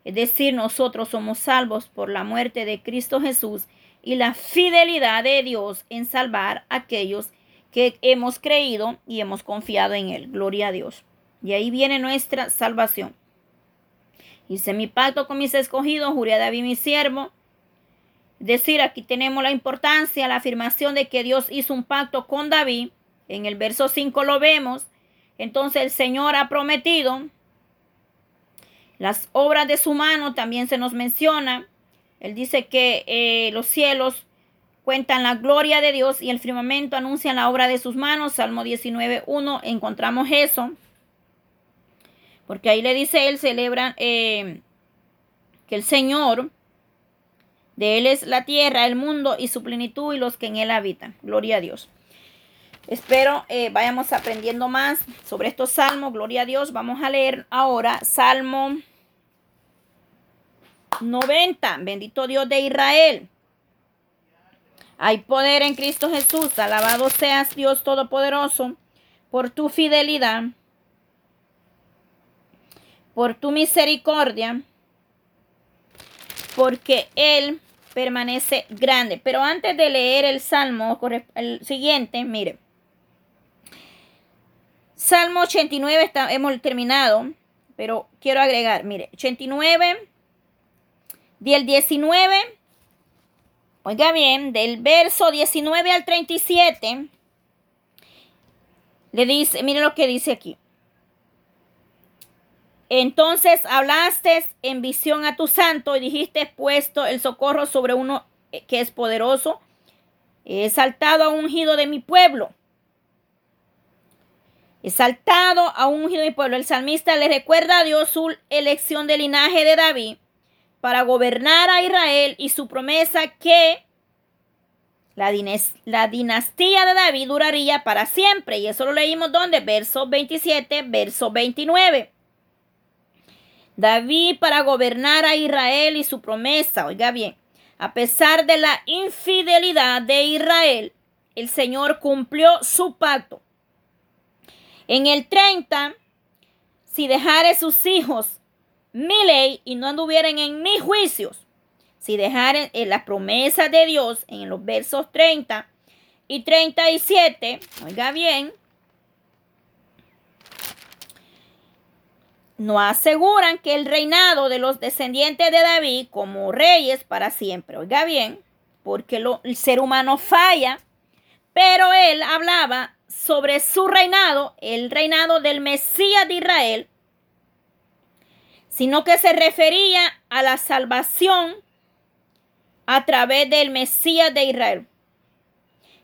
Es decir, nosotros somos salvos por la muerte de Cristo Jesús y la fidelidad de Dios en salvar a aquellos que hemos creído y hemos confiado en Él. Gloria a Dios. Y ahí viene nuestra salvación. Hice mi pacto con mis escogidos, juré a David mi siervo. Decir, aquí tenemos la importancia, la afirmación de que Dios hizo un pacto con David. En el verso 5 lo vemos. Entonces el Señor ha prometido. Las obras de su mano también se nos menciona. Él dice que eh, los cielos cuentan la gloria de Dios y el firmamento anuncia la obra de sus manos. Salmo 19.1 encontramos eso. Porque ahí le dice él, celebra eh, que el Señor, de él es la tierra, el mundo y su plenitud y los que en él habitan. Gloria a Dios. Espero eh, vayamos aprendiendo más sobre estos salmos. Gloria a Dios. Vamos a leer ahora Salmo 90. Bendito Dios de Israel. Hay poder en Cristo Jesús. Alabado seas Dios Todopoderoso por tu fidelidad, por tu misericordia, porque Él permanece grande. Pero antes de leer el Salmo, el siguiente, mire. Salmo 89 está, hemos terminado, pero quiero agregar, mire, 89, del 19 Oiga bien, del verso 19 al 37, le dice, mire lo que dice aquí. Entonces hablaste en visión a tu santo y dijiste puesto el socorro sobre uno que es poderoso. He saltado a un ungido de mi pueblo. He saltado a un ungido de mi pueblo. El salmista le recuerda a Dios su elección del linaje de David para gobernar a Israel y su promesa que la, dinastía de David duraría para siempre. Y eso lo leímos donde? Verso 27, verso 29. David para gobernar a Israel y su promesa. Oiga bien, a pesar de la infidelidad de Israel, el Señor cumplió su pacto. En el 30, si dejare sus hijos mi ley y no anduvieren en mis juicios, si dejaren en las promesas de Dios en los versos 30 y 37, oiga bien, no aseguran que el reinado de los descendientes de David como reyes para siempre. Oiga bien, porque el ser humano falla, pero él hablaba sobre su reinado, el reinado del Mesías de Israel, sino que se refería a la salvación a través del Mesías de Israel.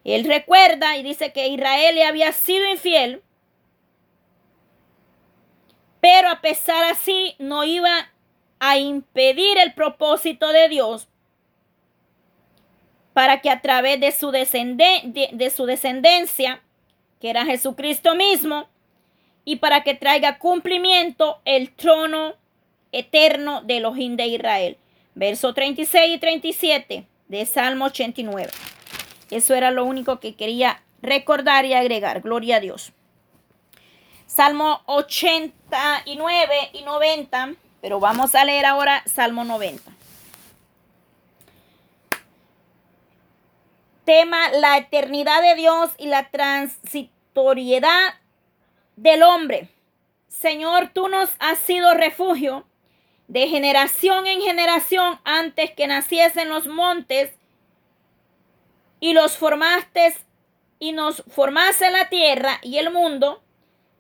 Él recuerda y dice que Israel le había sido infiel, pero a pesar así no iba a impedir el propósito de Dios para que a través de su, de su descendencia, que era Jesucristo mismo, y para que traiga cumplimiento el trono eterno de los de Israel. Verso 36 y 37 de Salmo 89. Eso era lo único que quería recordar y agregar. Gloria a Dios. Salmo 89 y 90, pero vamos a leer ahora Salmo 90. Tema la eternidad de Dios y la transitoriedad del hombre. Señor, tú nos has sido refugio de generación en generación antes que naciesen los montes y los formaste y nos formase la tierra y el mundo.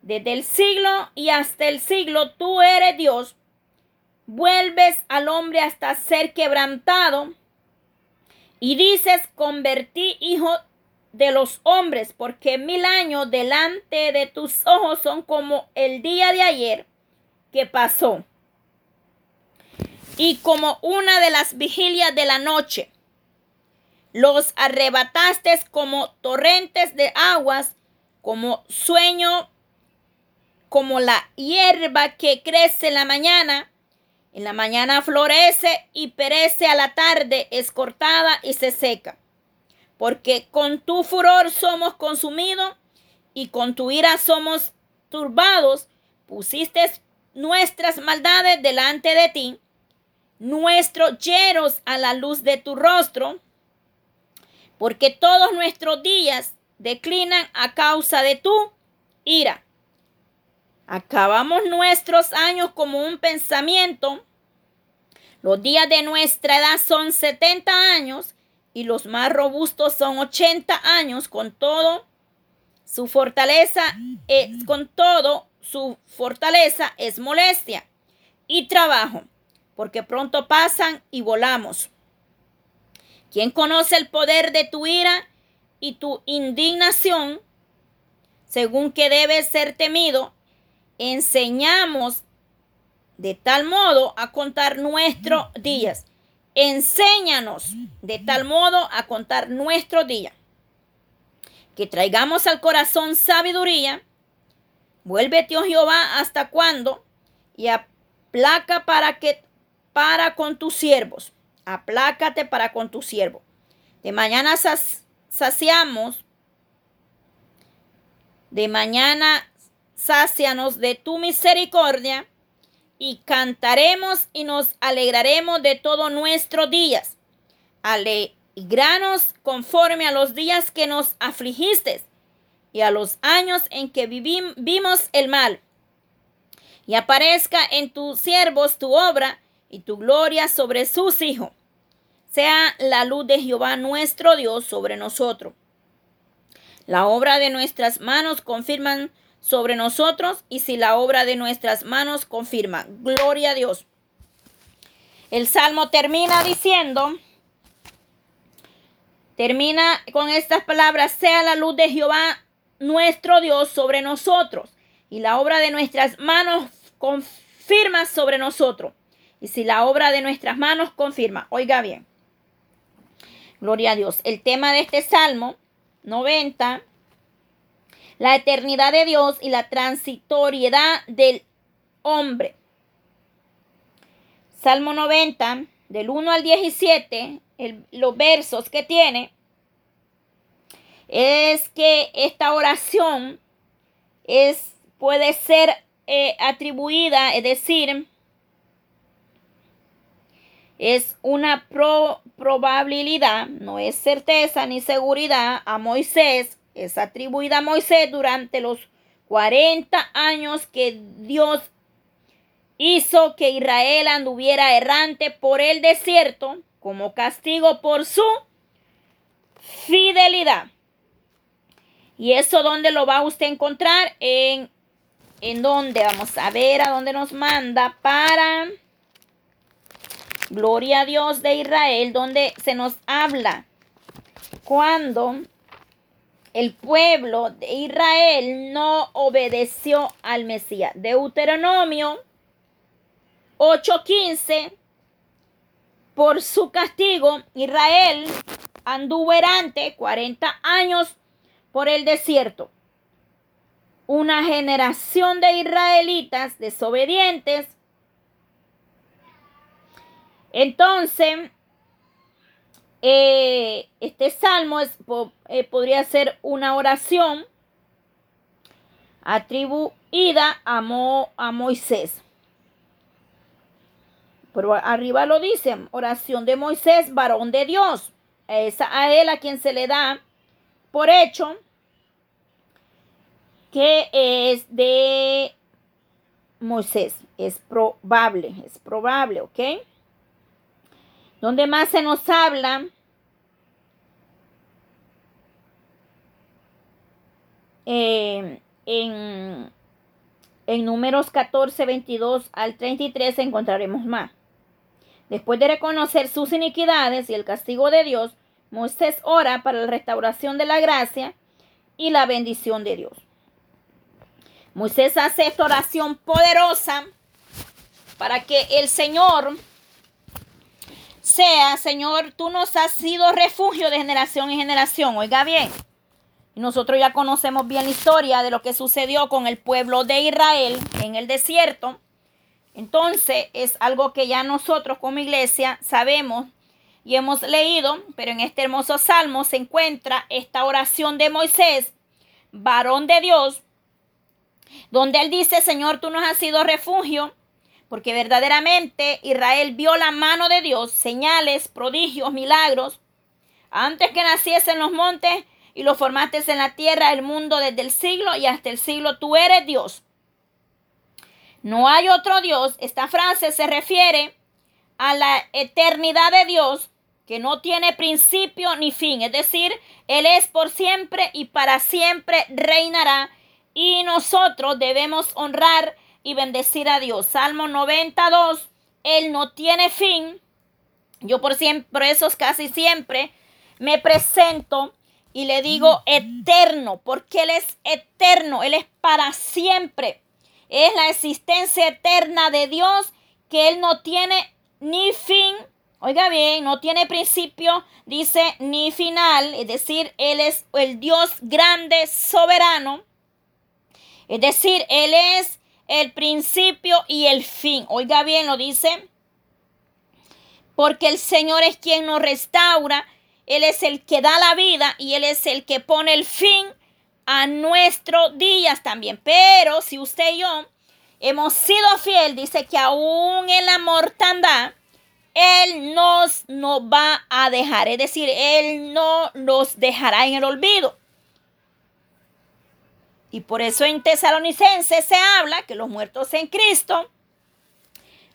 Desde el siglo y hasta el siglo tú eres Dios. Vuelves al hombre hasta ser quebrantado y dices, convertí hijo de los hombres, porque mil años delante de tus ojos son como el día de ayer que pasó. Y como una de las vigilias de la noche, los arrebataste como torrentes de aguas, como sueño, como la hierba que crece en la mañana. En la mañana florece y perece a la tarde, es cortada y se seca porque con tu furor somos consumidos y con tu ira somos turbados. Pusiste nuestras maldades delante de ti, nuestros yeros a la luz de tu rostro, porque todos nuestros días declinan a causa de tu ira. Acabamos nuestros años como un pensamiento. Los días de nuestra edad son 70 años y los más robustos son 80 años con todo su fortaleza es con todo su fortaleza es molestia y trabajo, porque pronto pasan y volamos. ¿Quién conoce el poder de tu ira y tu indignación? Según que debe ser temido, enseñamos de tal modo a contar nuestros días Enséñanos de tal modo a contar nuestro día, que traigamos al corazón sabiduría. Vuélvete, oh Jehová, hasta cuándo, y aplaca para que para con tus siervos. Aplácate para con tu siervo. De mañana saciamos, de mañana sácianos de tu misericordia y cantaremos y nos alegraremos de todos nuestros días. Alegranos conforme a los días que nos afligiste y a los años en que vivimos el mal. Y aparezca en tus siervos tu obra y tu gloria sobre sus hijos. Sea la luz de Jehová nuestro Dios sobre nosotros. La obra de nuestras manos confirman sobre nosotros y si la obra de nuestras manos confirma. Gloria a Dios. El salmo termina diciendo, termina con estas palabras, sea la luz de Jehová nuestro Dios sobre nosotros y la obra de nuestras manos confirma sobre nosotros. Y si la obra de nuestras manos confirma, oiga bien. Gloria a Dios. El tema de este salmo 90 la eternidad de Dios y la transitoriedad del hombre. Salmo 90, del 1 al 17, los versos que tiene, es que esta oración es, puede ser eh, atribuida, es decir, es una probabilidad, no es certeza ni seguridad a Moisés es atribuida a Moisés durante los 40 años que Dios hizo que Israel anduviera errante por el desierto como castigo por su fidelidad. Y eso donde lo va usted a encontrar en en donde vamos a ver a dónde nos manda para Gloria a Dios de Israel, donde se nos habla cuando el pueblo de Israel no obedeció al Mesías. Deuteronomio 8:15, por su castigo, Israel anduvo errante 40 años por el desierto. Una generación de israelitas desobedientes. Entonces, eh, este salmo es, eh, podría ser una oración atribuida a, a Moisés. Pero arriba lo dicen, oración de Moisés, varón de Dios. Es a él a quien se le da por hecho que es de Moisés. Es probable, es probable, ¿ok? Donde más se nos habla eh, en, en números 14, 22 al 33 encontraremos más. Después de reconocer sus iniquidades y el castigo de Dios, Moisés ora para la restauración de la gracia y la bendición de Dios. Moisés hace esta oración poderosa para que el Señor sea, Señor, tú nos has sido refugio de generación en generación. Oiga bien, nosotros ya conocemos bien la historia de lo que sucedió con el pueblo de Israel en el desierto. Entonces es algo que ya nosotros como iglesia sabemos y hemos leído, pero en este hermoso salmo se encuentra esta oración de Moisés, varón de Dios, donde él dice, Señor, tú nos has sido refugio, porque verdaderamente Israel vio la mano de Dios, señales, prodigios, milagros, antes que naciesen los montes y los formaste en la tierra, el mundo desde el siglo y hasta el siglo, tú eres Dios. No hay otro Dios. Esta frase se refiere a la eternidad de Dios que no tiene principio ni fin. Es decir, Él es por siempre y para siempre reinará. Y nosotros debemos honrar y bendecir a Dios. Salmo 92, Él no tiene fin. Yo por, siempre, eso casi siempre me presento y le digo eterno, porque Él es eterno, Él es para siempre. Es la existencia eterna de Dios que Él no tiene ni fin Oiga bien, no tiene principio, dice, ni final, es decir, Él es el Dios grande, soberano. Es decir, Él es el principio y el fin. Oiga bien, lo dice. Porque el Señor es quien nos restaura, Él es el que da la vida y Él es el que pone el fin a nuestros días también. Pero si usted y yo hemos sido fiel, dice que aún en la mortandad, él nos, nos va a dejar, es decir, Él no nos dejará en el olvido. Y por eso en Tesalonicenses se habla que los muertos en Cristo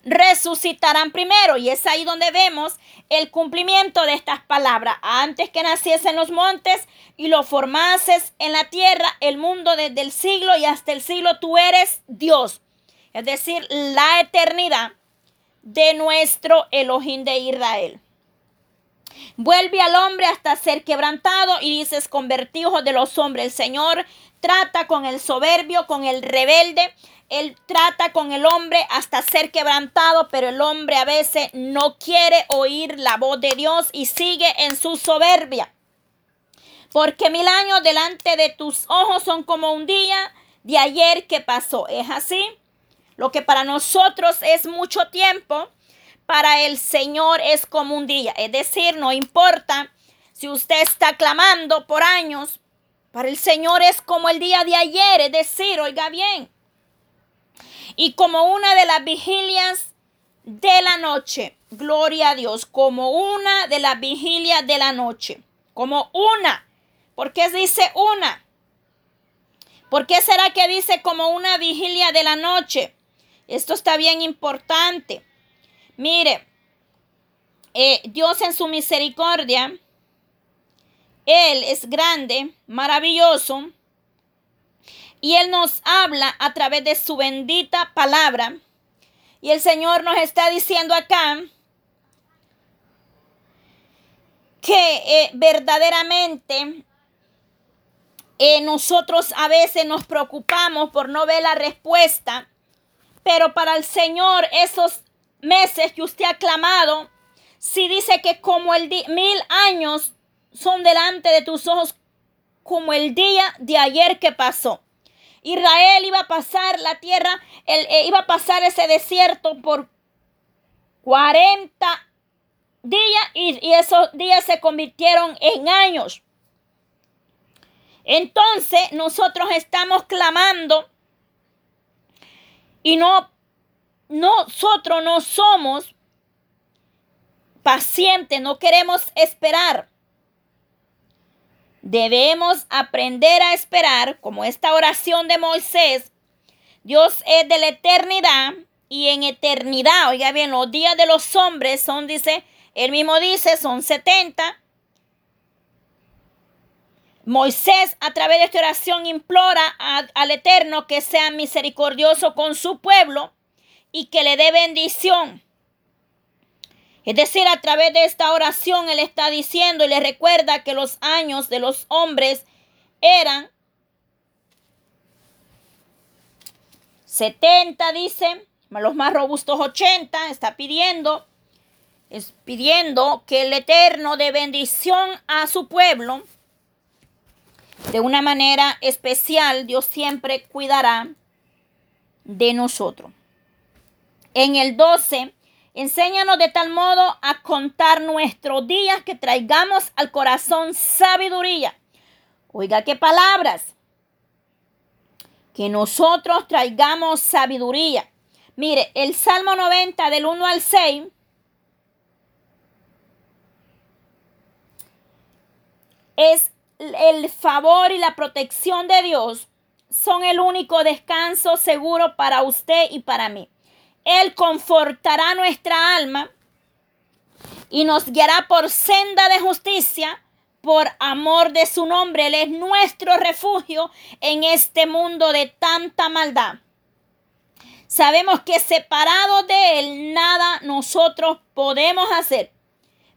resucitarán primero. Y es ahí donde vemos el cumplimiento de estas palabras. Antes que naciesen los montes y lo formases en la tierra, el mundo desde el siglo y hasta el siglo, tú eres Dios. Es decir, la eternidad de nuestro Elohim de Israel. Vuelve al hombre hasta ser quebrantado y dices, convertidos de los hombres. El Señor trata con el soberbio, con el rebelde. Él trata con el hombre hasta ser quebrantado, pero el hombre a veces no quiere oír la voz de Dios y sigue en su soberbia. Porque mil años delante de tus ojos son como un día de ayer que pasó. ¿Es así? Lo que para nosotros es mucho tiempo, para el Señor es como un día. Es decir, no importa si usted está clamando por años, para el Señor es como el día de ayer. Es decir, oiga bien. Y como una de las vigilias de la noche. Gloria a Dios. Como una de las vigilias de la noche. Como una. ¿Por qué dice una? ¿Por qué será que dice como una vigilia de la noche? Esto está bien importante. Mire, eh, Dios en su misericordia, Él es grande, maravilloso, y Él nos habla a través de su bendita palabra. Y el Señor nos está diciendo acá que eh, verdaderamente eh, nosotros a veces nos preocupamos por no ver la respuesta pero para el Señor, esos meses que usted ha clamado, si dice que como el mil años son delante de tus ojos, como el día de ayer que pasó. Israel iba a pasar la tierra, eh, iba a pasar ese desierto por 40 días y, y esos días se convirtieron en años. Entonces nosotros estamos clamando y no, nosotros no somos pacientes, no queremos esperar. Debemos aprender a esperar, como esta oración de Moisés, Dios es de la eternidad y en eternidad, oiga bien, los días de los hombres son, dice, él mismo dice, son 70. Moisés a través de esta oración implora al Eterno que sea misericordioso con su pueblo y que le dé bendición. Es decir, a través de esta oración Él está diciendo y le recuerda que los años de los hombres eran 70, dice, los más robustos 80, está pidiendo, es pidiendo que el Eterno dé bendición a su pueblo. De una manera especial, Dios siempre cuidará de nosotros. En el 12 Enséñanos de tal modo a contar nuestros días que traigamos al corazón sabiduría. Oiga qué palabras. Que nosotros traigamos sabiduría. Mire, el Salmo 90 del 1 al 6. Es el favor y la protección de Dios. Son el único descanso seguro para usted y para mí. Él confortará nuestra alma y nos guiará por senda de justicia por amor de su nombre. Él es nuestro refugio en este mundo de tanta maldad. Sabemos que separados de Él nada nosotros podemos hacer.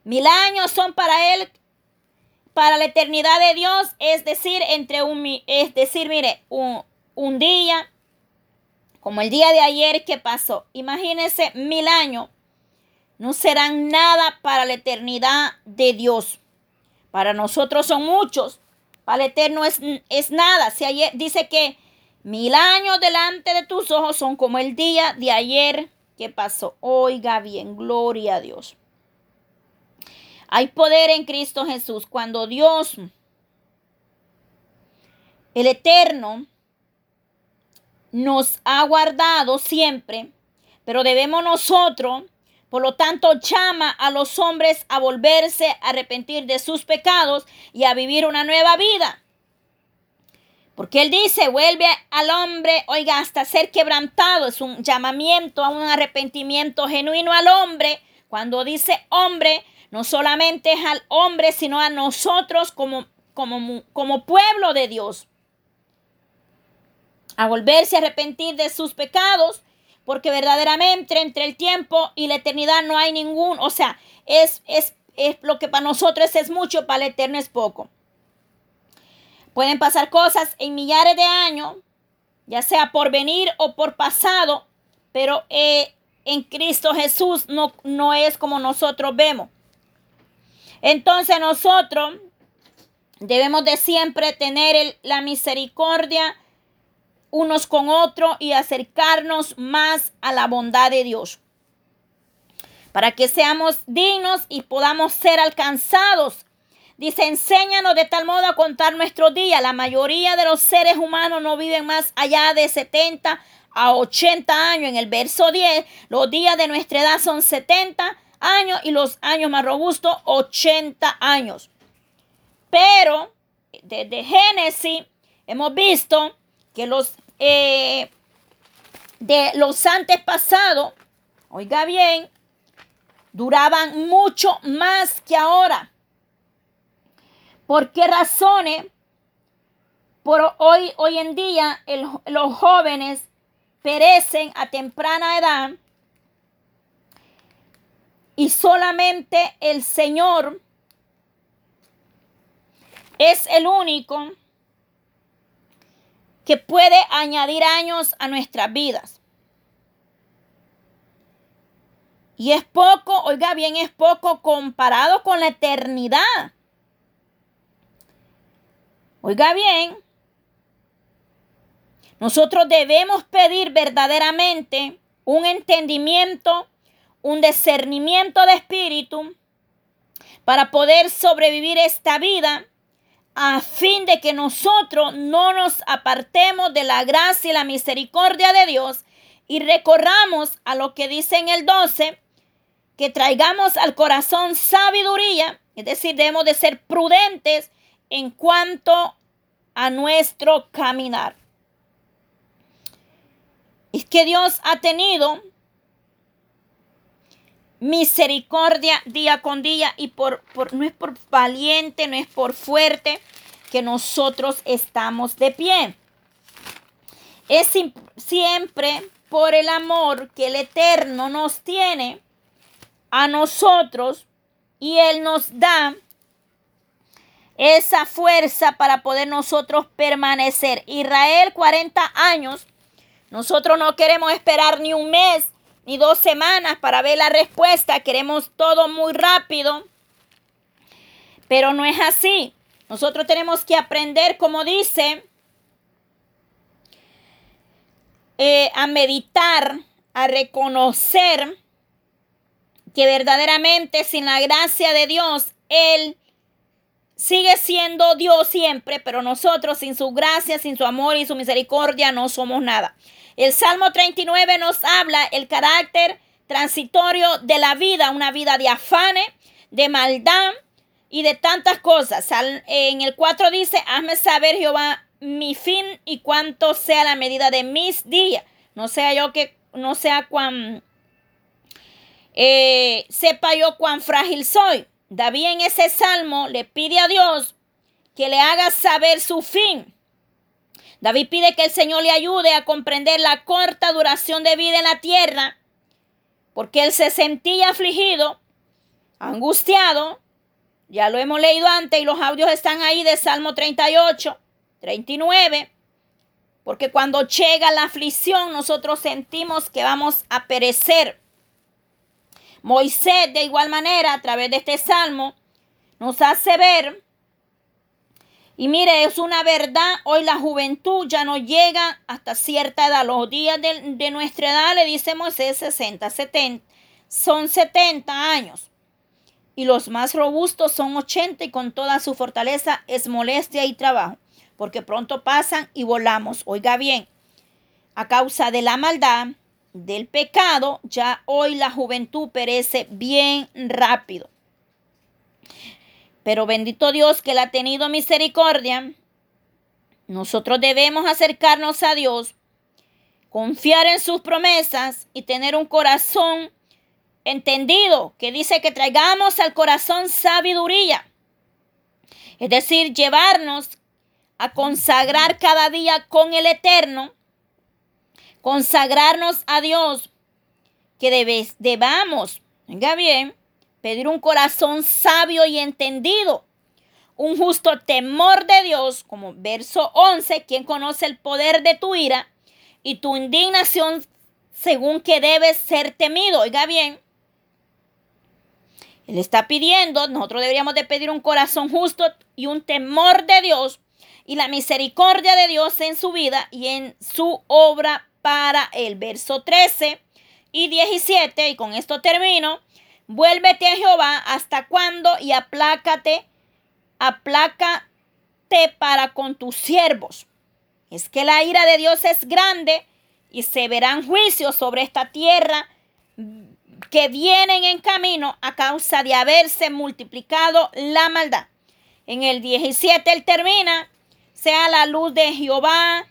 Mil años son para Él, para la eternidad de Dios, es decir, entre un, es decir, mire, un, un día como el día de ayer que pasó. Imagínense mil años. No serán nada para la eternidad de Dios. Para nosotros son muchos. Para el eterno es, es nada. Si ayer, dice que mil años delante de tus ojos son como el día de ayer que pasó. Oiga bien, gloria a Dios. Hay poder en Cristo Jesús. Cuando Dios, el eterno, nos ha guardado siempre, pero debemos nosotros, por lo tanto, llama a los hombres a volverse, a arrepentir de sus pecados y a vivir una nueva vida. Porque Él dice, vuelve al hombre, oiga, hasta ser quebrantado. Es un llamamiento a un arrepentimiento genuino al hombre. Cuando dice hombre, no solamente es al hombre, sino a nosotros como, como, como pueblo de Dios a volverse a arrepentir de sus pecados, porque verdaderamente entre el tiempo y la eternidad no hay ningún, o sea, es, es, es lo que para nosotros es mucho, para el eterno es poco. Pueden pasar cosas en millares de años, ya sea por venir o por pasado, pero eh, en Cristo Jesús no, no es como nosotros vemos. Entonces nosotros debemos de siempre tener la misericordia unos con otros y acercarnos más a la bondad de Dios. Para que seamos dignos y podamos ser alcanzados. Dice, enséñanos de tal modo a contar nuestros días. La mayoría de los seres humanos no viven más allá de 70 a 80 años. En el verso 10, los días de nuestra edad son 70 años y los años más robustos 80 años. Pero desde Génesis hemos visto que los eh, de los antepasados, oiga bien, duraban mucho más que ahora. ¿Por qué razones? Por hoy, hoy en día los jóvenes perecen a temprana edad y solamente el Señor es el único que puede añadir años a nuestras vidas. Y es poco, oiga bien, es poco comparado con la eternidad. Oiga bien, nosotros debemos pedir verdaderamente un entendimiento, un discernimiento de espíritu para poder sobrevivir esta vida a fin de que nosotros no nos apartemos de la gracia y la misericordia de Dios y recorramos a lo que dice en el 12, que traigamos al corazón sabiduría, es decir, debemos de ser prudentes en cuanto a nuestro caminar. Es que Dios ha tenido misericordia día con día y por, por, no es por valiente, no es por fuerte que nosotros estamos de pie. Es siempre por el amor que el Eterno nos tiene a nosotros y Él nos da esa fuerza para poder nosotros permanecer. Israel 40 años. Nosotros no queremos esperar ni un mes ni dos semanas para ver la respuesta. Queremos todo muy rápido. Pero no es así. Nosotros tenemos que aprender, como dice, eh, a meditar, a reconocer que verdaderamente sin la gracia de Dios, Él sigue siendo Dios siempre, pero nosotros sin su gracia, sin su amor y su misericordia no somos nada. El Salmo 39 nos habla el carácter transitorio de la vida, una vida de afanes, de maldad y de tantas cosas. En el 4 dice, hazme saber Jehová mi fin y cuánto sea la medida de mis días. No sea yo que, no sea cuán, eh, sepa yo cuán frágil soy. David en ese salmo le pide a Dios que le haga saber su fin. David pide que el Señor le ayude a comprender la corta duración de vida en la tierra, porque él se sentía afligido, angustiado. Ya lo hemos leído antes y los audios están ahí de Salmo 38, 39. Porque cuando llega la aflicción nosotros sentimos que vamos a perecer. Moisés, de igual manera, a través de este salmo, nos hace ver, y mire, es una verdad, hoy la juventud ya no llega hasta cierta edad. Los días de, nuestra edad, le dice Moisés, 60, 70, son 70 años. Y los más robustos son 80 y con toda su fortaleza es molestia y trabajo, porque pronto pasan y volamos. Oiga bien, a causa de la maldad, del pecado, ya hoy la juventud perece bien rápido. Pero bendito Dios que le ha tenido misericordia. Nosotros debemos acercarnos a Dios, confiar en sus promesas y tener un corazón entendido que dice que traigamos al corazón sabiduría. Es decir, llevarnos a consagrar cada día con el Eterno consagrarnos a Dios, que debes, debamos, venga bien, pedir un corazón sabio y entendido, un justo temor de Dios, como verso 11, quien conoce el poder de tu ira y tu indignación según que debes ser temido. Oiga bien, Él está pidiendo, nosotros deberíamos de pedir un corazón justo y un temor de Dios y la misericordia de Dios en su vida y en su obra para el verso 13 y 17, y con esto termino, vuélvete a Jehová hasta cuándo y aplácate, aplácate para con tus siervos. Es que la ira de Dios es grande y se verán juicios sobre esta tierra que vienen en camino a causa de haberse multiplicado la maldad. En el 17 él termina, sea la luz de Jehová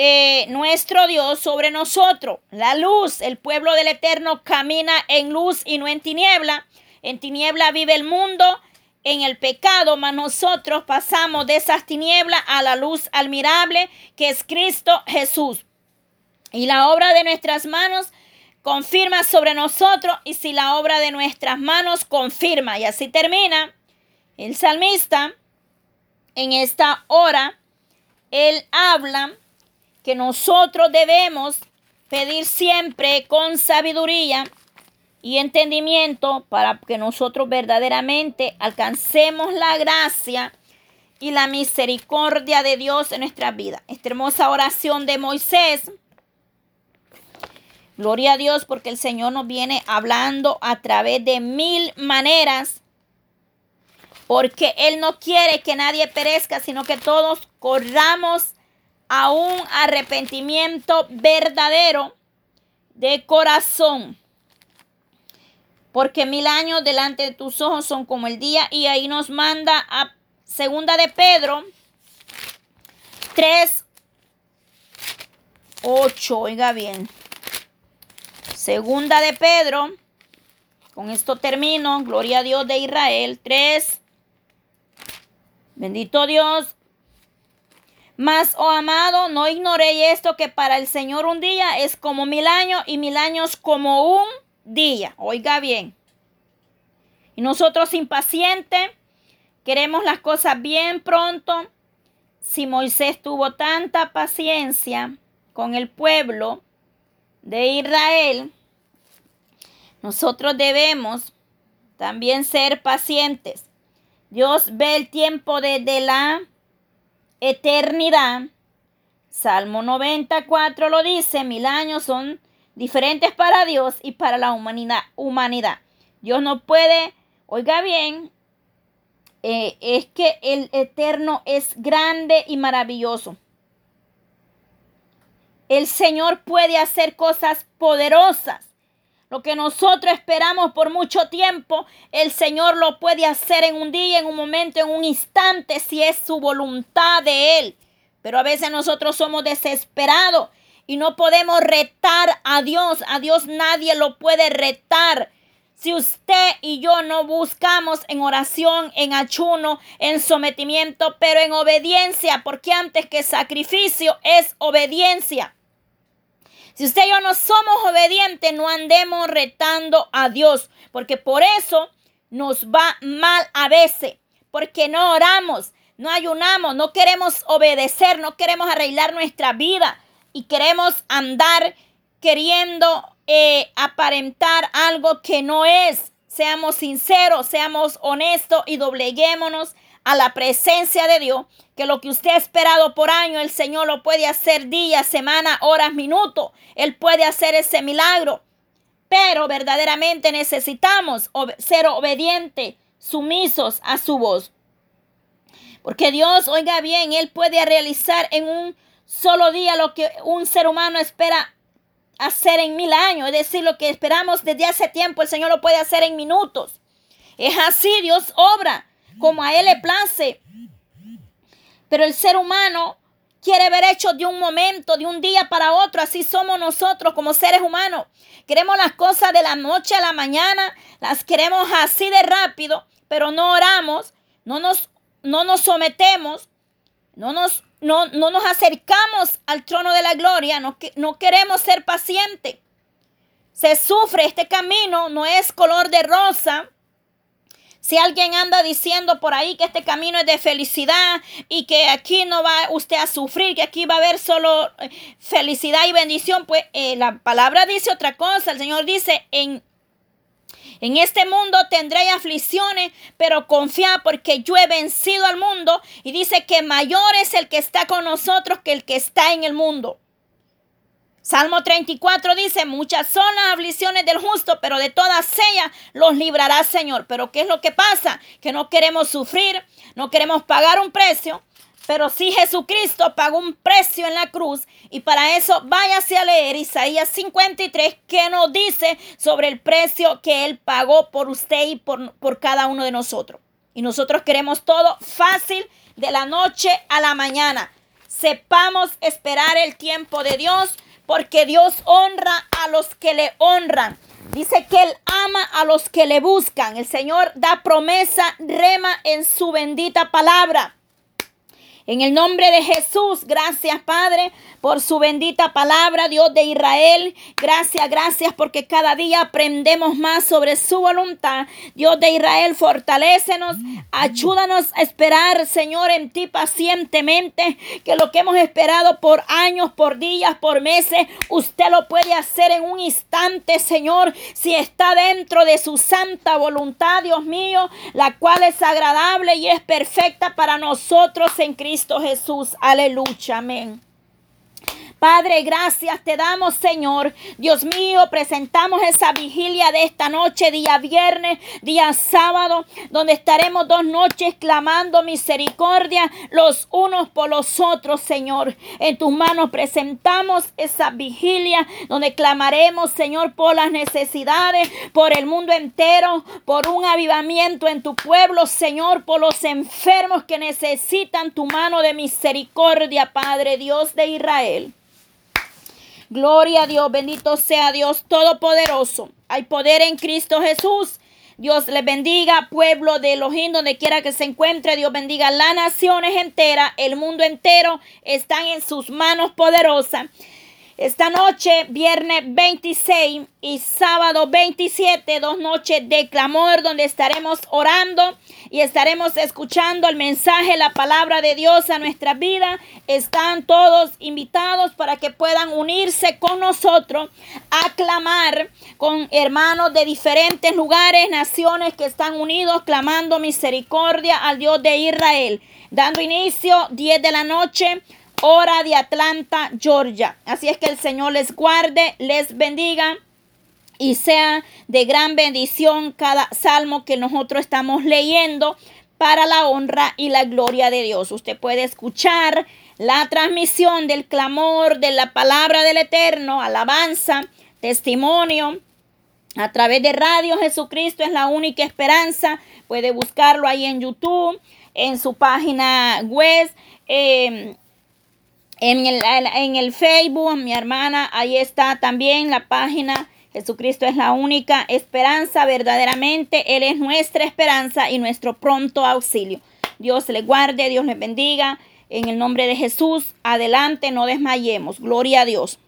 eh, nuestro Dios sobre nosotros. La luz, el pueblo del Eterno camina en luz y no en tiniebla. En tiniebla vive el mundo en el pecado, mas nosotros pasamos de esas tinieblas a la luz admirable que es Cristo Jesús. Y la obra de nuestras manos confirma sobre nosotros y si la obra de nuestras manos confirma. Y así termina el salmista en esta hora. Él habla que nosotros debemos pedir siempre con sabiduría y entendimiento para que nosotros verdaderamente alcancemos la gracia y la misericordia de Dios en nuestra vida. Esta hermosa oración de Moisés. Gloria a Dios porque el Señor nos viene hablando a través de mil maneras. Porque Él no quiere que nadie perezca, sino que todos corramos a un arrepentimiento verdadero de corazón. Porque mil años delante de tus ojos son como el día y ahí nos manda a segunda de Pedro 3, 8, oiga bien. Segunda de Pedro, con esto termino, gloria a Dios de Israel, 3. Bendito Dios. Mas, oh amado, no ignoréis esto que para el Señor un día es como mil años y mil años como un día. Oiga bien. Y nosotros impacientes queremos las cosas bien pronto. Si Moisés tuvo tanta paciencia con el pueblo de Israel, nosotros debemos también ser pacientes. Dios ve el tiempo desde la eternidad. Salmo 94 lo dice, mil años son diferentes para Dios y para la humanidad. humanidad. Dios no puede, oiga bien, eh, es que el eterno es grande y maravilloso. El Señor puede hacer cosas poderosas. Lo que nosotros esperamos por mucho tiempo, el Señor lo puede hacer en un día, en un momento, en un instante, si es su voluntad de Él. Pero a veces nosotros somos desesperados y no podemos retar a Dios. A Dios nadie lo puede retar. Si usted y yo no buscamos en oración, en ayuno, en sometimiento, pero en obediencia, porque antes que sacrificio es obediencia. Si usted y yo no somos obedientes, no andemos retando a Dios, porque por eso nos va mal a veces, porque no oramos, no ayunamos, no queremos obedecer, no queremos arreglar nuestra vida y queremos andar queriendo eh, aparentar algo que no es. Seamos sinceros, seamos honestos y dobleguémonos a la presencia de Dios, que lo que usted ha esperado por año, el Señor lo puede hacer día, semana, horas, minutos. Él puede hacer ese milagro. Pero verdaderamente necesitamos ser obedientes, sumisos a su voz. Porque Dios, oiga bien, Él puede realizar en un solo día lo que un ser humano espera hacer en mil años. Es decir, lo que esperamos desde hace tiempo, el Señor lo puede hacer en minutos. Es así, Dios obra como a Él le place. Pero el ser humano quiere ver hechos de un momento, de un día para otro. Así somos nosotros como seres humanos. Queremos las cosas de la noche a la mañana, las queremos así de rápido, pero no oramos, no nos, no nos sometemos, no nos, no, no nos acercamos al trono de la gloria, no, no queremos ser pacientes. Se sufre este camino, no es color de rosa. Si alguien anda diciendo por ahí que este camino es de felicidad y que aquí no va usted a sufrir, que aquí va a haber solo eh, felicidad y bendición, pues eh, la palabra dice otra cosa. El Señor dice, en, en este mundo tendré aflicciones, pero confía porque yo he vencido al mundo. Y dice que mayor es el que está con nosotros que el que está en el mundo. Salmo 34 dice, muchas son las aflicciones del justo, pero de todas ellas los librará Señor. Pero ¿qué es lo que pasa? Que no queremos sufrir, no queremos pagar un precio, pero sí Jesucristo pagó un precio en la cruz y para eso váyase a leer Isaías 53 que nos dice sobre el precio que Él pagó por usted y por, por cada uno de nosotros. Y nosotros queremos todo fácil de la noche a la mañana. Sepamos esperar el tiempo de Dios porque Dios honra a los que le honran. Dice que Él ama a los que le buscan. El Señor da promesa, rema en su bendita palabra. En el nombre de Jesús, gracias Padre por su bendita palabra, Dios de Israel. Gracias, gracias porque cada día aprendemos más sobre su voluntad. Dios de Israel, fortalécenos, ayúdanos a esperar, Señor, en ti pacientemente, que lo que hemos esperado por años, por días, por meses, usted lo puede hacer en un instante, Señor, si está dentro de su santa voluntad, Dios mío, la cual es agradable y es perfecta para nosotros en Cristo Jesús. Aleluya, amén. Padre, gracias te damos, Señor. Dios mío, presentamos esa vigilia de esta noche, día viernes, día sábado, donde estaremos dos noches clamando misericordia los unos por los otros, Señor. En tus manos presentamos esa vigilia donde clamaremos, Señor, por las necesidades, por el mundo entero, por un avivamiento en tu pueblo, Señor, por los enfermos que necesitan tu mano de misericordia, Padre Dios de Israel. Gloria a Dios, bendito sea Dios Todopoderoso. Hay poder en Cristo Jesús. Dios les bendiga, pueblo de Elohim, donde quiera que se encuentre. Dios bendiga las naciones enteras, el mundo entero están en sus manos poderosas. Esta noche, viernes 26 y sábado 27, dos noches de clamor donde estaremos orando y estaremos escuchando el mensaje, la palabra de Dios a nuestra vida. Están todos invitados para que puedan unirse con nosotros a clamar con hermanos de diferentes lugares, naciones que están unidos clamando misericordia al Dios de Israel. Dando inicio 10 de la noche hora de Atlanta, Georgia. Así es que el Señor les guarde, les bendiga y sea de gran bendición cada salmo que nosotros estamos leyendo para la honra y la gloria de Dios. Usted puede escuchar la transmisión del clamor de la palabra del Eterno, alabanza, testimonio. A través de Radio Jesucristo es la única esperanza. Puede buscarlo ahí en YouTube, en su página web. Eh, en el, en el Facebook, mi hermana, ahí está también la página. Jesucristo es la única esperanza, verdaderamente. Él es nuestra esperanza y nuestro pronto auxilio. Dios le guarde, Dios le bendiga. En el nombre de Jesús, adelante, no desmayemos. Gloria a Dios.